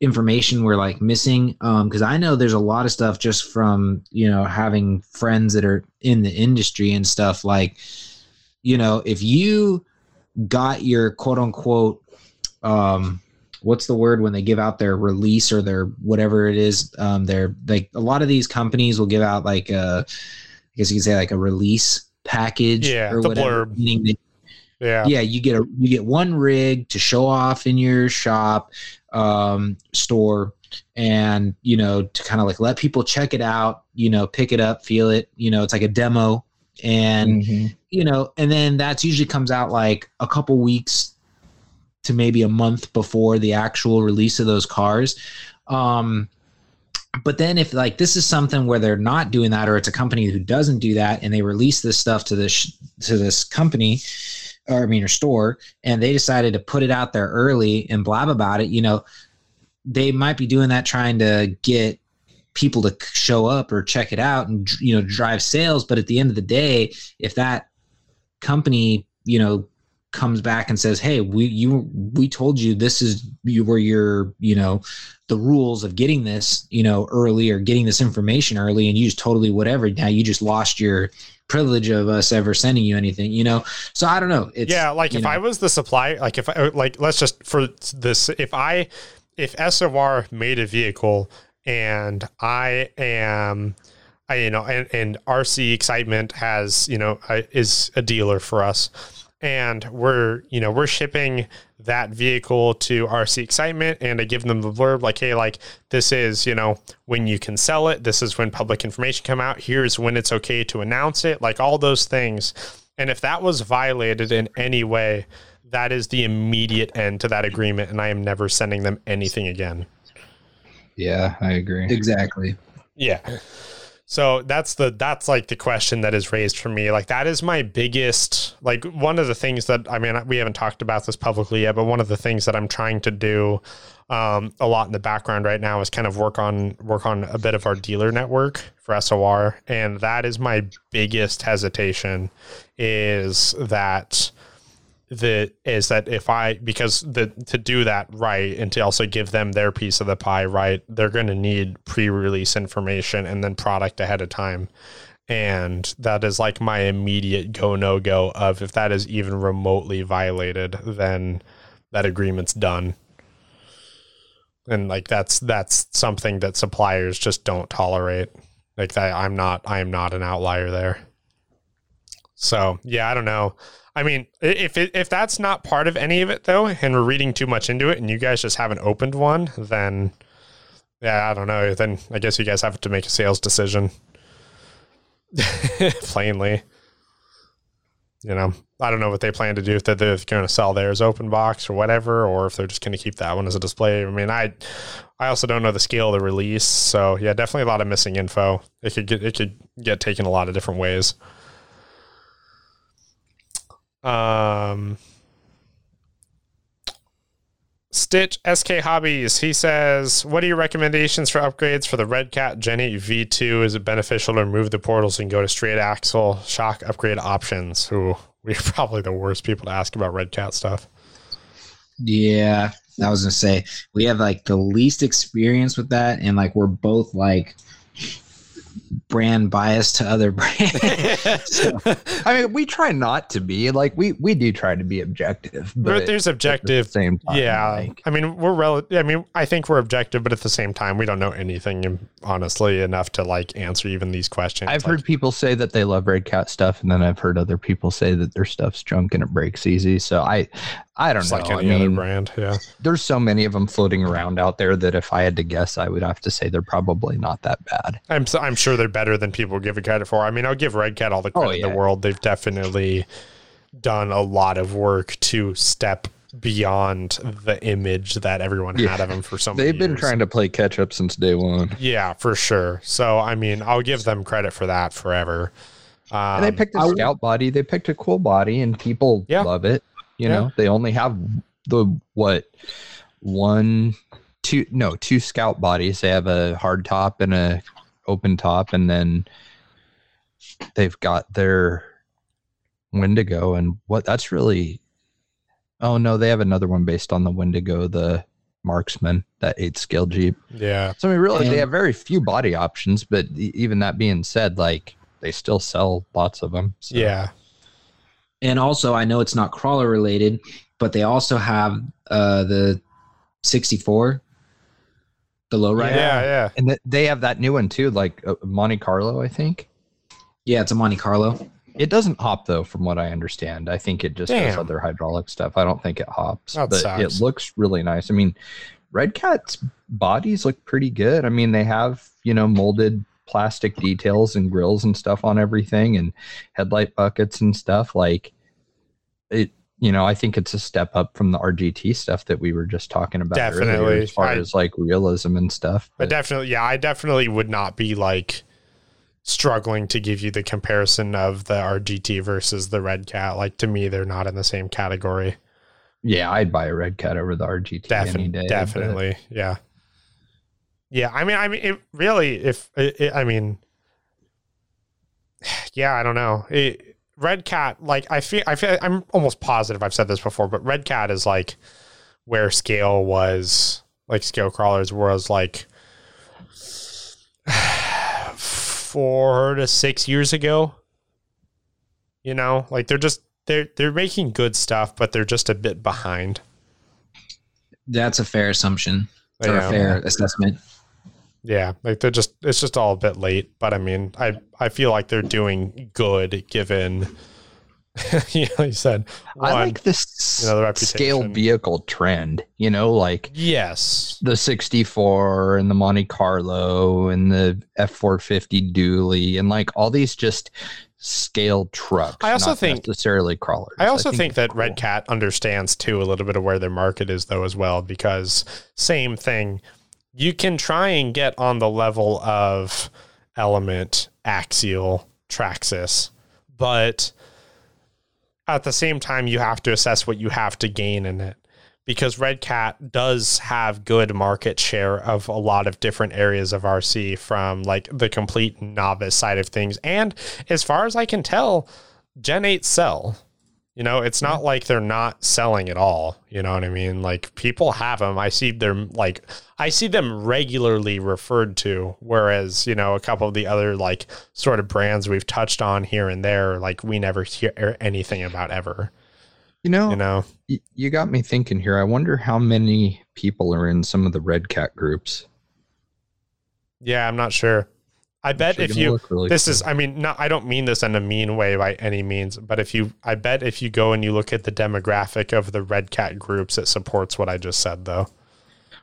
information we're like missing um because i know there's a lot of stuff just from you know having friends that are in the industry and stuff like you know if you got your quote unquote um what's the word when they give out their release or their whatever it is um they're like a lot of these companies will give out like a i guess you could say like a release package Yeah, or whatever blurb. meaning they Yeah. yeah you get a you get one rig to show off in your shop um store and you know to kind of like let people check it out you know pick it up feel it you know it's like a demo and Mhm. you know and then that's usually comes out like a couple weeks to maybe a month before the actual release of those cars um but then if like this is something where they're not doing that or it's a company who doesn't do that and they release this stuff to this to this company or I mean or store and they decided to put it out there early and blab about it you know they might be doing that trying to get people to show up or check it out and you know drive sales. But at the end of the day if that company you know comes back and says hey we you we told you this is you were your you know the rules of getting this you know early or getting this information early and you just totally whatever. Now you just lost your privilege of us ever sending you anything you know? So i don't know. It's yeah, like if know, I was the supply, like if I like, let's just for this, if I, if SOR made a vehicle and I am, I you know, and and RC Excitement has you know uh, is a dealer for us, and we're you know we're shipping that vehicle to RC Excitement, and I give them the blurb like, hey, like this is you know when you can sell it, this is when public information come out, here's when it's okay to announce it, like all those things. And if that was violated in any way, that is the immediate end to that agreement, and I am never sending them anything again. Yeah, I agree. exactly Yeah. So that's the that's like the question that is raised for me. Like that is my biggest like one of the things that I mean we haven't talked about this publicly yet, but one of the things that I'm trying to do um, a lot in the background right now is kind of work on work on a bit of our dealer network for SOR, and that is my biggest hesitation is that the is that if I because the to do that right and to also give them their piece of the pie right, they're going to need pre-release information and then product ahead of time. And that is like my immediate go no go of if that is even remotely violated, then that agreement's done. And like that's that's something that suppliers just don't tolerate. Like that I'm not I am not an outlier there. So yeah, I don't know. I mean, if it, if that's not part of any of it though, and we're reading too much into it, and you guys just haven't opened one, then yeah, I don't know. Then I guess you guys have to make a sales decision. Plainly, you know, I don't know what they plan to do if they're, they're going to sell theirs open box or whatever, or if they're just going to keep that one as a display. I mean, I I also don't know the scale of the release, so yeah, definitely a lot of missing info. It could get it could get taken a lot of different ways. Um, Stitch SK Hobbies. He says, "What are your recommendations for upgrades for the Redcat 8 V2? Is it beneficial to remove the portals and go to straight axle shock upgrade options?" Who we're probably the worst people to ask about Redcat stuff. Yeah, I was gonna say we have like the least experience with that, and like we're both like brand bias to other brands. so, I mean, we try not to be like we we do try to be objective, But there's at objective the same time, yeah, like, I mean we're rel- I mean I think we're objective, but at the same time we don't know anything honestly enough to like answer even these questions. I've Like, heard people say that they love Redcat stuff, and then I've heard other people say that their stuff's junk and it breaks easy. So I, I don't just know. like I any other mean, brand. Yeah, there's so many of them floating around out there that if I had to guess, I would have to say they're probably not that bad. I'm s- I'm sure they're better than people give it credit for. I mean, I'll give Redcat all the Oh, credit in the world. They've definitely done a lot of work to step beyond the image that everyone Yeah. had of them for so many They've been years. trying to play catch up since day one. Yeah, for sure. So I mean, I'll give them credit for that forever. Um, And they picked a I scout body. They picked a cool body, and people Yeah. love it. You Yeah. know, they only have the what one, two, no, two scout bodies. They have a hard top and a open top, and then they've got their Wendigo, and what that's really. Oh no, they have another one based on the Wendigo, the Marksman, that eight scale Jeep. Yeah. So I mean, really, And- they have very few body options, but even that being said, like they still sell lots of them. So. Yeah. And also, I know it's not crawler related, but they also have uh, the 64, the lowrider. Yeah. Yeah. and th- they have that new one too, like uh, Monte Carlo, I think. Yeah, it's a Monte Carlo. It doesn't hop though, from what I understand. I think it just has Damn. other hydraulic stuff. I don't think it hops, That but sucks. it looks really nice. I mean, Redcat's bodies look pretty good. I mean, they have you know molded plastic details and grills and stuff on everything, and headlight buckets and stuff. Like it, you know, I think it's a step up from the RGT stuff that we were just talking about Definitely. as far I- as like realism and stuff. But But definitely, yeah, I definitely would not be like struggling to give you the comparison of the RGT versus the Redcat. Like to me, they're not in the same category. yeah, I'd buy a Redcat over the RGT any Definitely, day. definitely, yeah, yeah. I mean, I mean, it really, if it, it- I mean, yeah, I don't know. It, Redcat, like I feel, I feel, I'm almost positive I've said this before, but Redcat is like where scale was, like scale crawlers was like four to six years ago. You know, like they're just they're they're making good stuff, but they're just a bit behind. That's a fair assumption or a fair assessment. Yeah, like they're just it's just all a bit late, but I mean, I I feel like they're doing good given you know, you said I like this you know, the scale vehicle trend. You know, like yes. the 64 and the Monte Carlo and the F450 dually and like all these just scale trucks. I also not think- necessarily crawlers. I also think, that it's Red. Cat understands too a little bit of where their market is though as well because same thing you can try and get on the level of Element, Axial, Traxxas, but at the same time you have to assess what you have to gain in it because Redcat does have good market share of a lot of different areas of RC from like the complete novice side of things and as far as I can tell Gen 8 sell. You know, it's not like they're not selling at all. You know what I mean? Like people have them. I see them like I see them regularly referred to. Whereas you know a couple of the other like sort of brands we've touched on here and there, like we never hear anything about ever. You know, You know? y- you got me thinking here. I wonder how many people are in some of the Redcat groups. Yeah, I'm not sure. I bet if you really this quick. is I mean not I don't mean this in a mean way by any means, but if you I bet if you go and you look at the demographic of the Redcat groups, it supports what I just said though.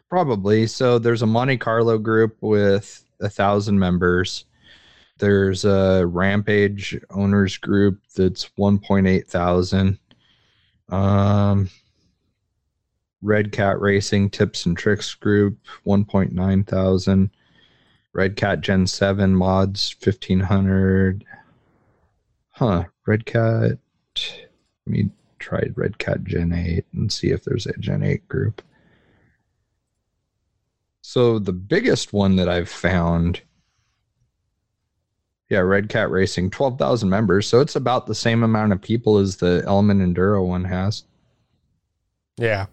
Probably. So there's a Monte Carlo group with a thousand members. There's a Rampage owners group that's 1.8 thousand. Um, Redcat Racing Tips and Tricks group 1.9 thousand. Redcat Gen 7 mods 1500. Huh. Redcat. Let me try Redcat Gen 8 and see if there's a Gen 8 group. So the biggest one that I've found, yeah, Redcat Racing, twelve thousand members. So it's about the same amount of people as the Element Enduro one has. Yeah.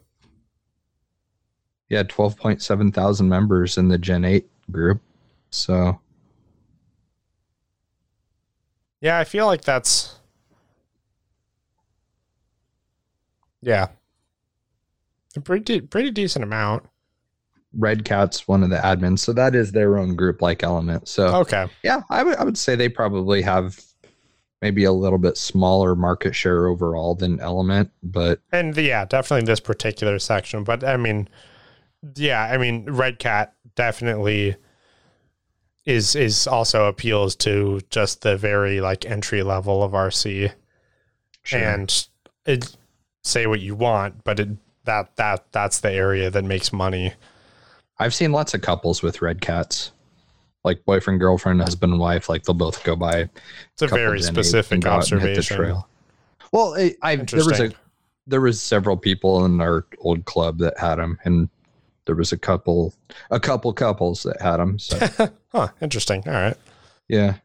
Yeah, twelve point seven thousand members in the Gen Eight group. So Yeah, I feel like that's yeah, a pretty pretty decent amount. Redcat's one of the admins, so that is their own group like Element. So Okay, yeah, I would I would say they probably have maybe a little bit smaller market share overall than Element, but and the, yeah, definitely this particular section. But I mean, yeah, I mean, Redcat definitely is is also appeals to just the very like entry level of RC. sure. and it, say what you want, but it, that that that's the area that makes money. I've seen lots of couples with red cats, like boyfriend, girlfriend, husband, and wife. Like they'll both go by. It's a very specific and go and the observation. Well, I, I there was a there was several people in our old club that had them, and there was a couple, a couple couples that had them. So huh, interesting. All right. yeah,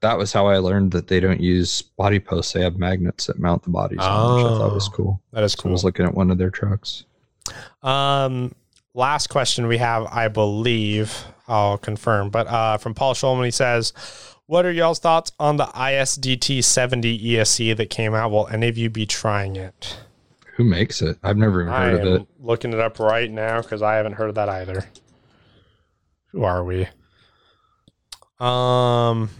that was how I learned that they don't use body posts; they have magnets that mount the bodies. on, which I thought was Oh. cool. That is So I cool. was looking at one of their trucks. Um, last question we have, I believe, I'll confirm, but uh, from Paul Schulman, he says, "What are y'all's thoughts on the ISDT 70 ESC that came out? Will any of you be trying it?" Who makes it? I've never even heard of it. looking it up right now because I haven't heard of that either. Who are we? Um.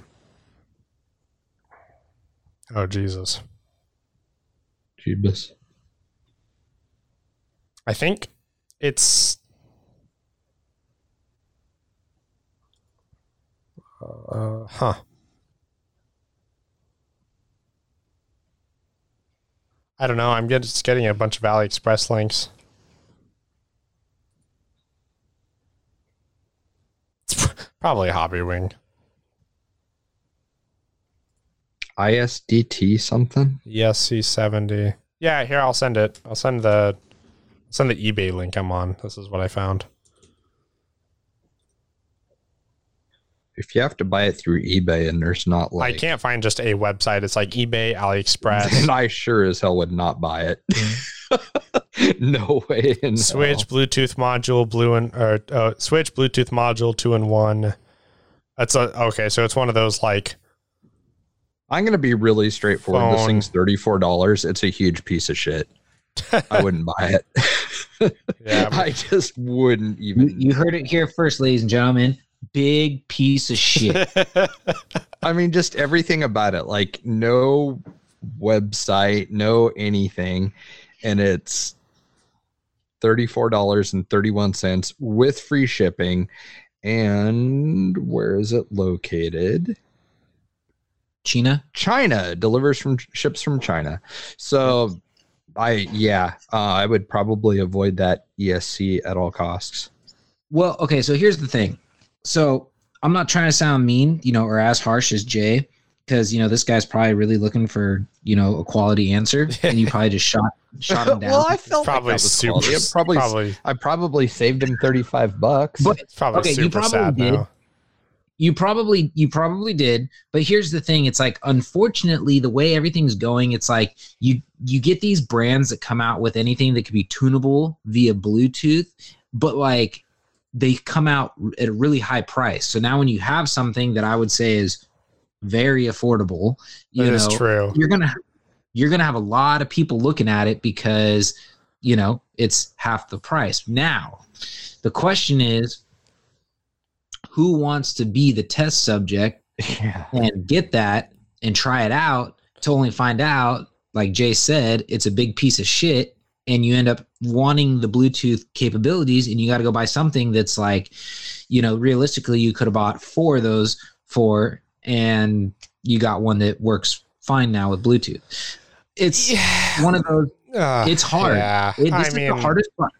Oh Jesus! Jeebus. I think it's. Uh, huh. I don't know. I'm just getting a bunch of AliExpress links. It's probably a Hobbywing. ISDT something. ESC seventy. Yeah, here I'll send it. I'll send the send the eBay link I'm on. This is what I found. If you have to buy it through eBay and there's not like, I can't find just a website. It's like eBay, AliExpress, then I sure as hell would not buy it. no way. In Switch hell. Bluetooth module, blue and or uh, Switch Bluetooth module two and one. That's a okay. So it's one of those like I'm gonna be really straightforward. This thing's thirty four dollars. It's a huge piece of shit. I wouldn't buy it. Yeah, I just wouldn't You, even. you heard it here first, ladies and gentlemen. Big piece of shit. I mean, just everything about it. Like no website, no anything, and it's thirty four dollars and thirty one cents with free shipping. And where is it located? China. China delivers from ships from China. So I yeah, uh, I would probably avoid that ESC at all costs. Well, okay, so here's the thing. So I'm not trying to sound mean, you know, or as harsh as Jay, because you know this guy's probably really looking for you know a quality answer, and you probably just shot shot him down. well, I felt probably like that was super. quality. Probably probably I probably saved him thirty five bucks. But probably Okay, you probably sad did. now. you probably you probably did but here's the thing it's like unfortunately the way everything's going it's like you you get these brands that come out with anything that could be tunable via bluetooth but like they come out at a really high price so now when you have something that i would say is very affordable you That know is true. you're gonna you're gonna have a lot of people looking at it because you know it's half the price now the question is who wants to be the test subject yeah. and get that and try it out to only find out like jay said it's a big piece of shit and you end up wanting the bluetooth capabilities and you got to go buy something that's like you know realistically you could have bought four of those for and you got one that works fine now with bluetooth it's Yeah. one of those Uh, it's hard. Yeah. it, this I is mean, the hardest part.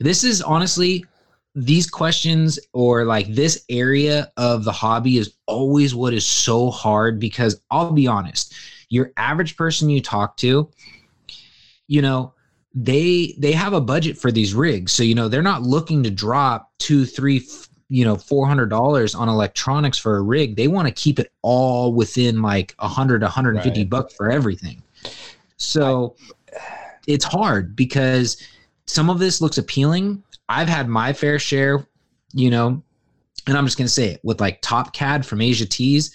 This is honestly these questions or like this area of the hobby is always what is so hard because I'll be honest, your average person you talk to, you know, they they have a budget for these rigs, so you know they're not looking to drop two, three, you know, four hundred dollars on electronics for a rig. They want to keep it all within like a hundred, hundred and fifty Right. bucks for everything. So it's hard because some of this looks appealing. I've had my fair share, you know, and I'm just gonna say it with like Top Cad from Asia Tees.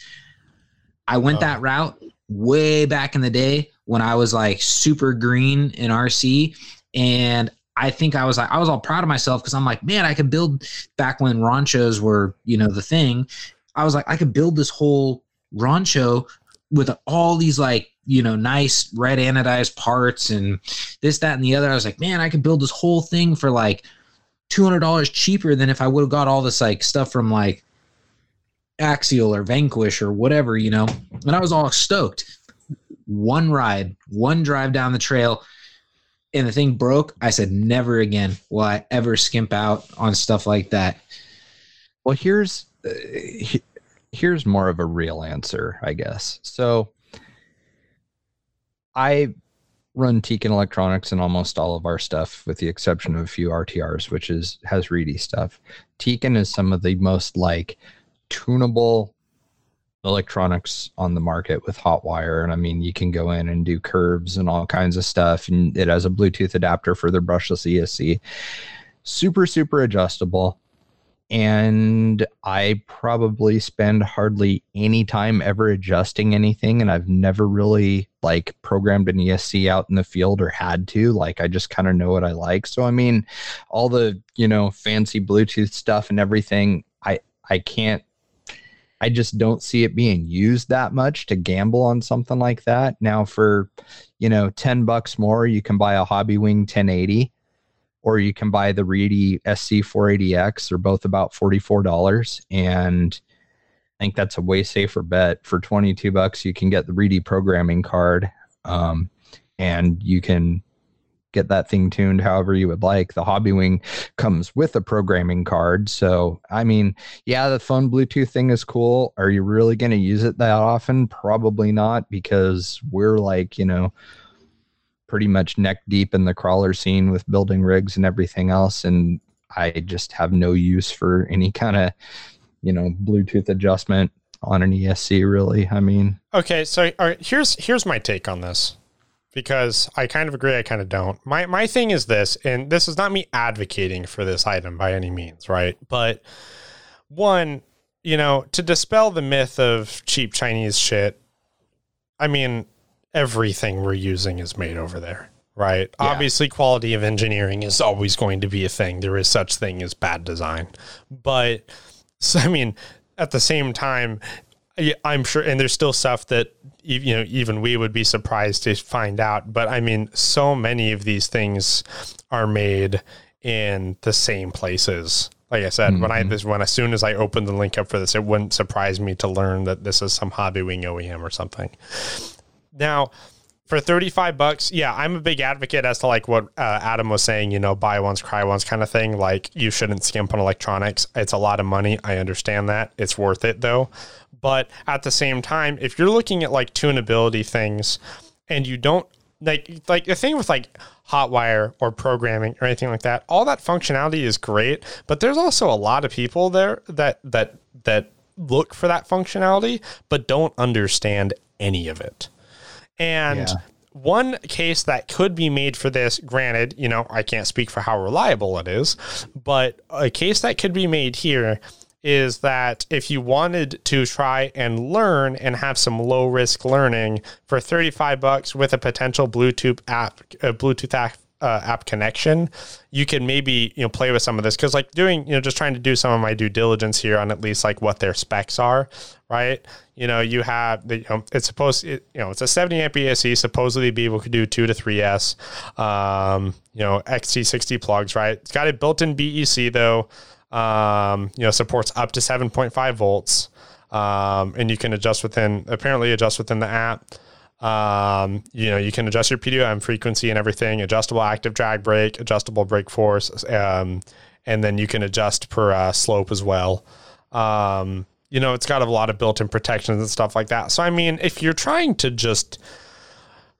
I went Oh. that route way back in the day when I was like super green in RC, and I think I was like I was all proud of myself because I'm like, man, I could build back when ranchos were, you know, the thing. I was like, I could build this whole rancho with all these like you know nice red anodized parts and this that and the other i was like man i could build this whole thing for like $200 cheaper than if i would have got all this like stuff from like axial or vanquish or whatever you know and i was all stoked one ride one drive down the trail and the thing broke i said never again will i ever skimp out on stuff like that Well, here's uh, he- here's more of a real answer, I guess. So I run Tekin Electronics in almost all of our stuff, with the exception of a few RTRs, which is has Reedy stuff. Tekin is some of the most like tunable electronics on the market with hot wire and i mean you can go in and do curves and all kinds of stuff and it has a bluetooth adapter for the brushless esc super super adjustable and i probably spend hardly any time ever adjusting anything and i've never really like programmed an esc out in the field or had to like i just kind of know what i like. So i mean all the you know fancy bluetooth stuff and everything i i can't I just don't see it being used that much to gamble on something like that. Now, for you know, ten bucks more, you can buy a Hobbywing 1080, or you can buy the Reedy SC480X. They're both about forty four dollars, and I think that's a way safer bet. For twenty two bucks, you can get the Reedy programming card, um, and you can get that thing tuned however you would like. The Hobbywing comes with a programming card. So, I mean, yeah, the phone Bluetooth thing is cool. Are you really going to use it that often? Probably not because we're like, you know, pretty much neck deep in the crawler scene with building rigs and everything else. And I just have no use for any kind of, you know, Bluetooth adjustment on an ESC really. I mean, okay, so here's here's my take on this because I kind of agree, I kind of don't. My my thing is this, and this is not me advocating for this item by any means, right? But one, you know, to dispel the myth of cheap Chinese shit, I mean, everything we're using is made over there, right? Yeah. Obviously, quality of engineering is always going to be a thing. There is such thing as bad design, but so, I mean, at the same time, I'm sure, and there's still stuff that you know even we would be surprised to find out. But I mean, so many of these things are made in the same places. Like I said, mm-hmm. when I mm-hmm. this when as soon as I opened the link up for this, it wouldn't surprise me to learn that this is some Hobbywing OEM or something. Now, for 35 bucks yeah i'm a big advocate as to like what uh, adam was saying you know buy once cry once kind of thing like you shouldn't skimp on electronics it's a lot of money i understand that it's worth it though but at the same time if you're looking at like tunability things and you don't like like the thing with like hotwire or programming or anything like that all that functionality is great but there's also a lot of people there that that that look for that functionality but don't understand any of it and yeah. one case that could be made for this, granted, you know, I can't speak for how reliable it is, but a case that could be made here is that if you wanted to try and learn and have some low risk learning for 35 bucks with a potential Bluetooth app, uh, Bluetooth app uh, app connection, you can maybe you know play with some of this because like doing you know just trying to do some of my due diligence here on at least like what their specs are, right? You know, you have the you know, it's supposed it, you know it's a 70 amp ESC supposedly be able to do two to three S, um, you know XT60 plugs, right? It's got a built-in BEC though, um, you know supports up to 7.5 volts, um, and you can adjust within apparently adjust within the app. Um, you know, you can adjust your PWM frequency and everything, adjustable active drag brake, adjustable brake force, um, and then you can adjust per uh, slope as well. Um, you know, it's got a lot of built-in protections and stuff like that. So, I mean, if you're trying to just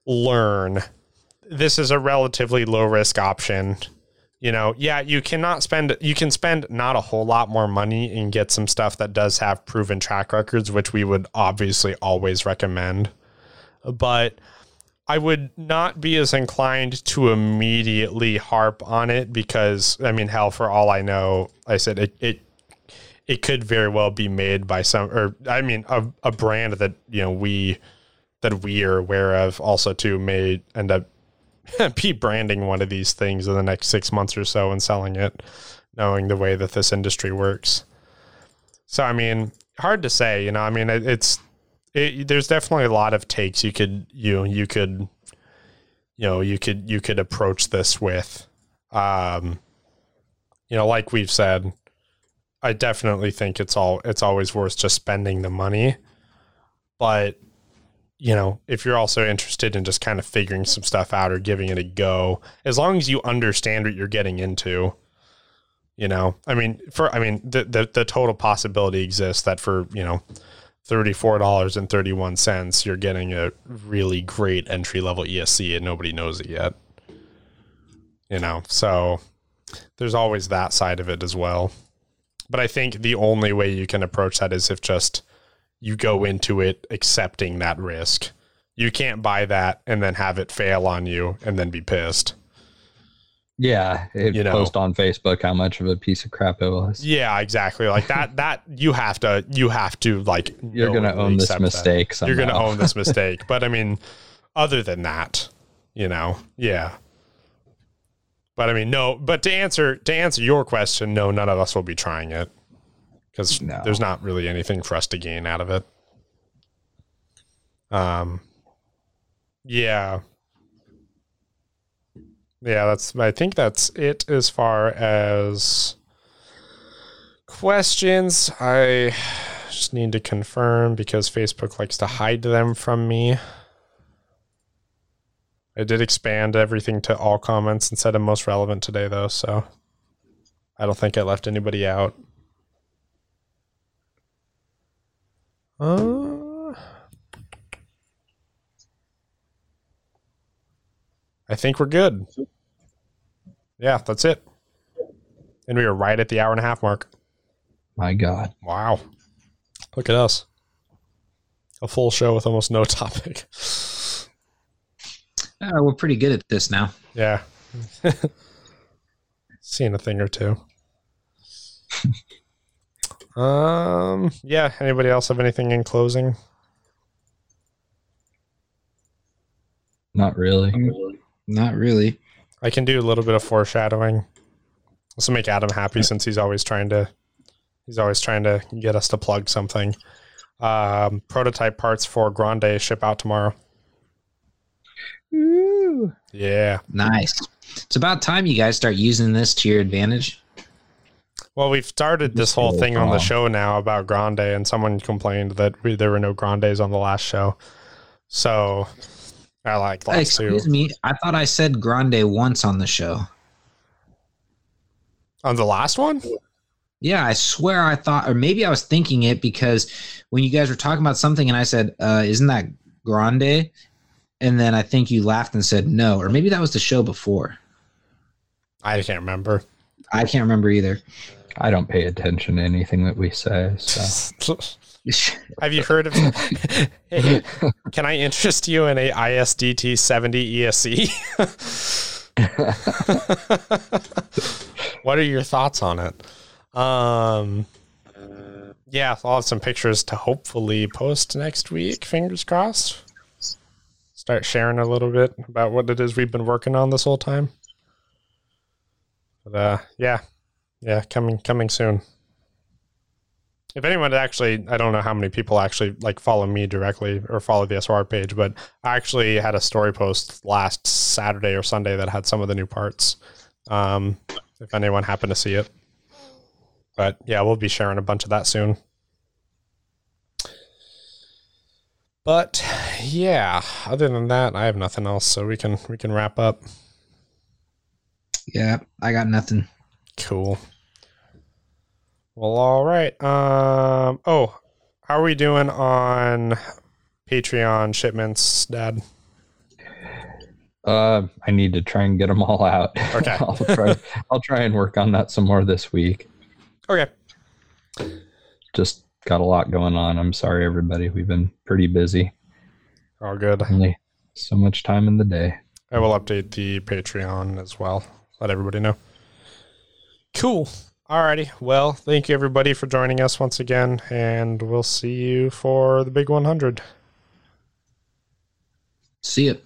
learn, this is a relatively low risk option. You know, yeah, you cannot spend, you can spend not a whole lot more money and get some stuff that does have proven track records, which we would obviously always recommend. But I would not be as inclined to immediately harp on it because I mean, hell, for all I know, I said it it it could very well be made by some or I mean a, a brand that you know we that we are aware of also too may end up be branding one of these things in the next six months or so and selling it, knowing the way that this industry works. So I mean, hard to say. You know, I mean, it, it's it, there's definitely a lot of takes you could you you could you know you could you could approach this with um you know like we've said i definitely think it's all it's always worth just spending the money but you know if you're also interested in just kind of figuring some stuff out or giving it a go as long as you understand what you're getting into you know i mean for i mean the the, the total possibility exists that for you know $34.31, you're getting a really great entry level ESC and nobody knows it yet. You know, so there's always that side of it as well. But I think the only way you can approach that is if just you go into it accepting that risk. You can't buy that and then have it fail on you and then be pissed. Yeah, it You know. post on Facebook how much of a piece of crap it was. Yeah, exactly. Like that that you have to you have to like You're gonna own this mistake. You're going to own this mistake. But I mean, other than that, you know, yeah. But I mean, no. But to answer to answer your question, no, none of us will be trying it because No. there's not really anything for us to gain out of it. Um. Yeah. Yeah, that's. I think that's it as far as questions. I just need to confirm because Facebook likes to hide them from me. I did expand everything to all comments instead of most relevant today, though, so I don't think I left anybody out. Uh, I think we're good. Yeah, that's it. And we were right at the hour and a half mark. My God. Wow. Look at us. A full show with almost no topic. Uh, we're pretty good at this now. Yeah. Seen a thing or two. um yeah, anybody else have anything in closing? Not really. Not really. I can do a little bit of foreshadowing. This will make Adam happy since he's always trying to he's always trying to get us to plug something. Um, prototype parts for Grande ship out tomorrow. Ooh. Yeah. Nice. It's about time you guys start using this to your advantage. Well, we've started this whole thing on the show now about Grande, and someone complained that we, there were no Grandes on the last show. So I like last two. Excuse me. I thought I said grande once on the show. On the last one? Yeah, I swear I thought, or maybe I was thinking it because when you guys were talking about something and I said, uh, "Isn't that grande?" and then I think you laughed and said no, or maybe that was the show before. I can't remember. I can't remember either. I don't pay attention to anything that we say. So Have you heard of? Hey, can I interest you in a ISDT 70 ESC? what are your thoughts on it? Um, yeah, I'll have some pictures to hopefully post next week. Fingers crossed. Start sharing a little bit about what it is we've been working on this whole time. But uh, yeah, yeah, coming coming soon. If anyone actually, I don't know how many people actually like follow me directly or follow the SR page, but I actually had a story post last Saturday or Sunday that had some of the new parts. Um, if anyone happened to see it, but yeah, we'll be sharing a bunch of that soon. But yeah, other than that, I have nothing else, so we can we can wrap up. Yeah, I got nothing. Cool. Well, all right. Um. Oh, how are we doing on Patreon shipments, Dad? uh, I need to try and get them all out. Okay. I'll try. I'll try and work on that some more this week. Okay. Just got a lot going on. I'm sorry, everybody. We've been pretty busy. All good. Only so much time in the day. I will update the Patreon as well. Let everybody know. Cool. Alrighty. Well, thank you everybody for joining us once again, and we'll see you for the big 100. See it.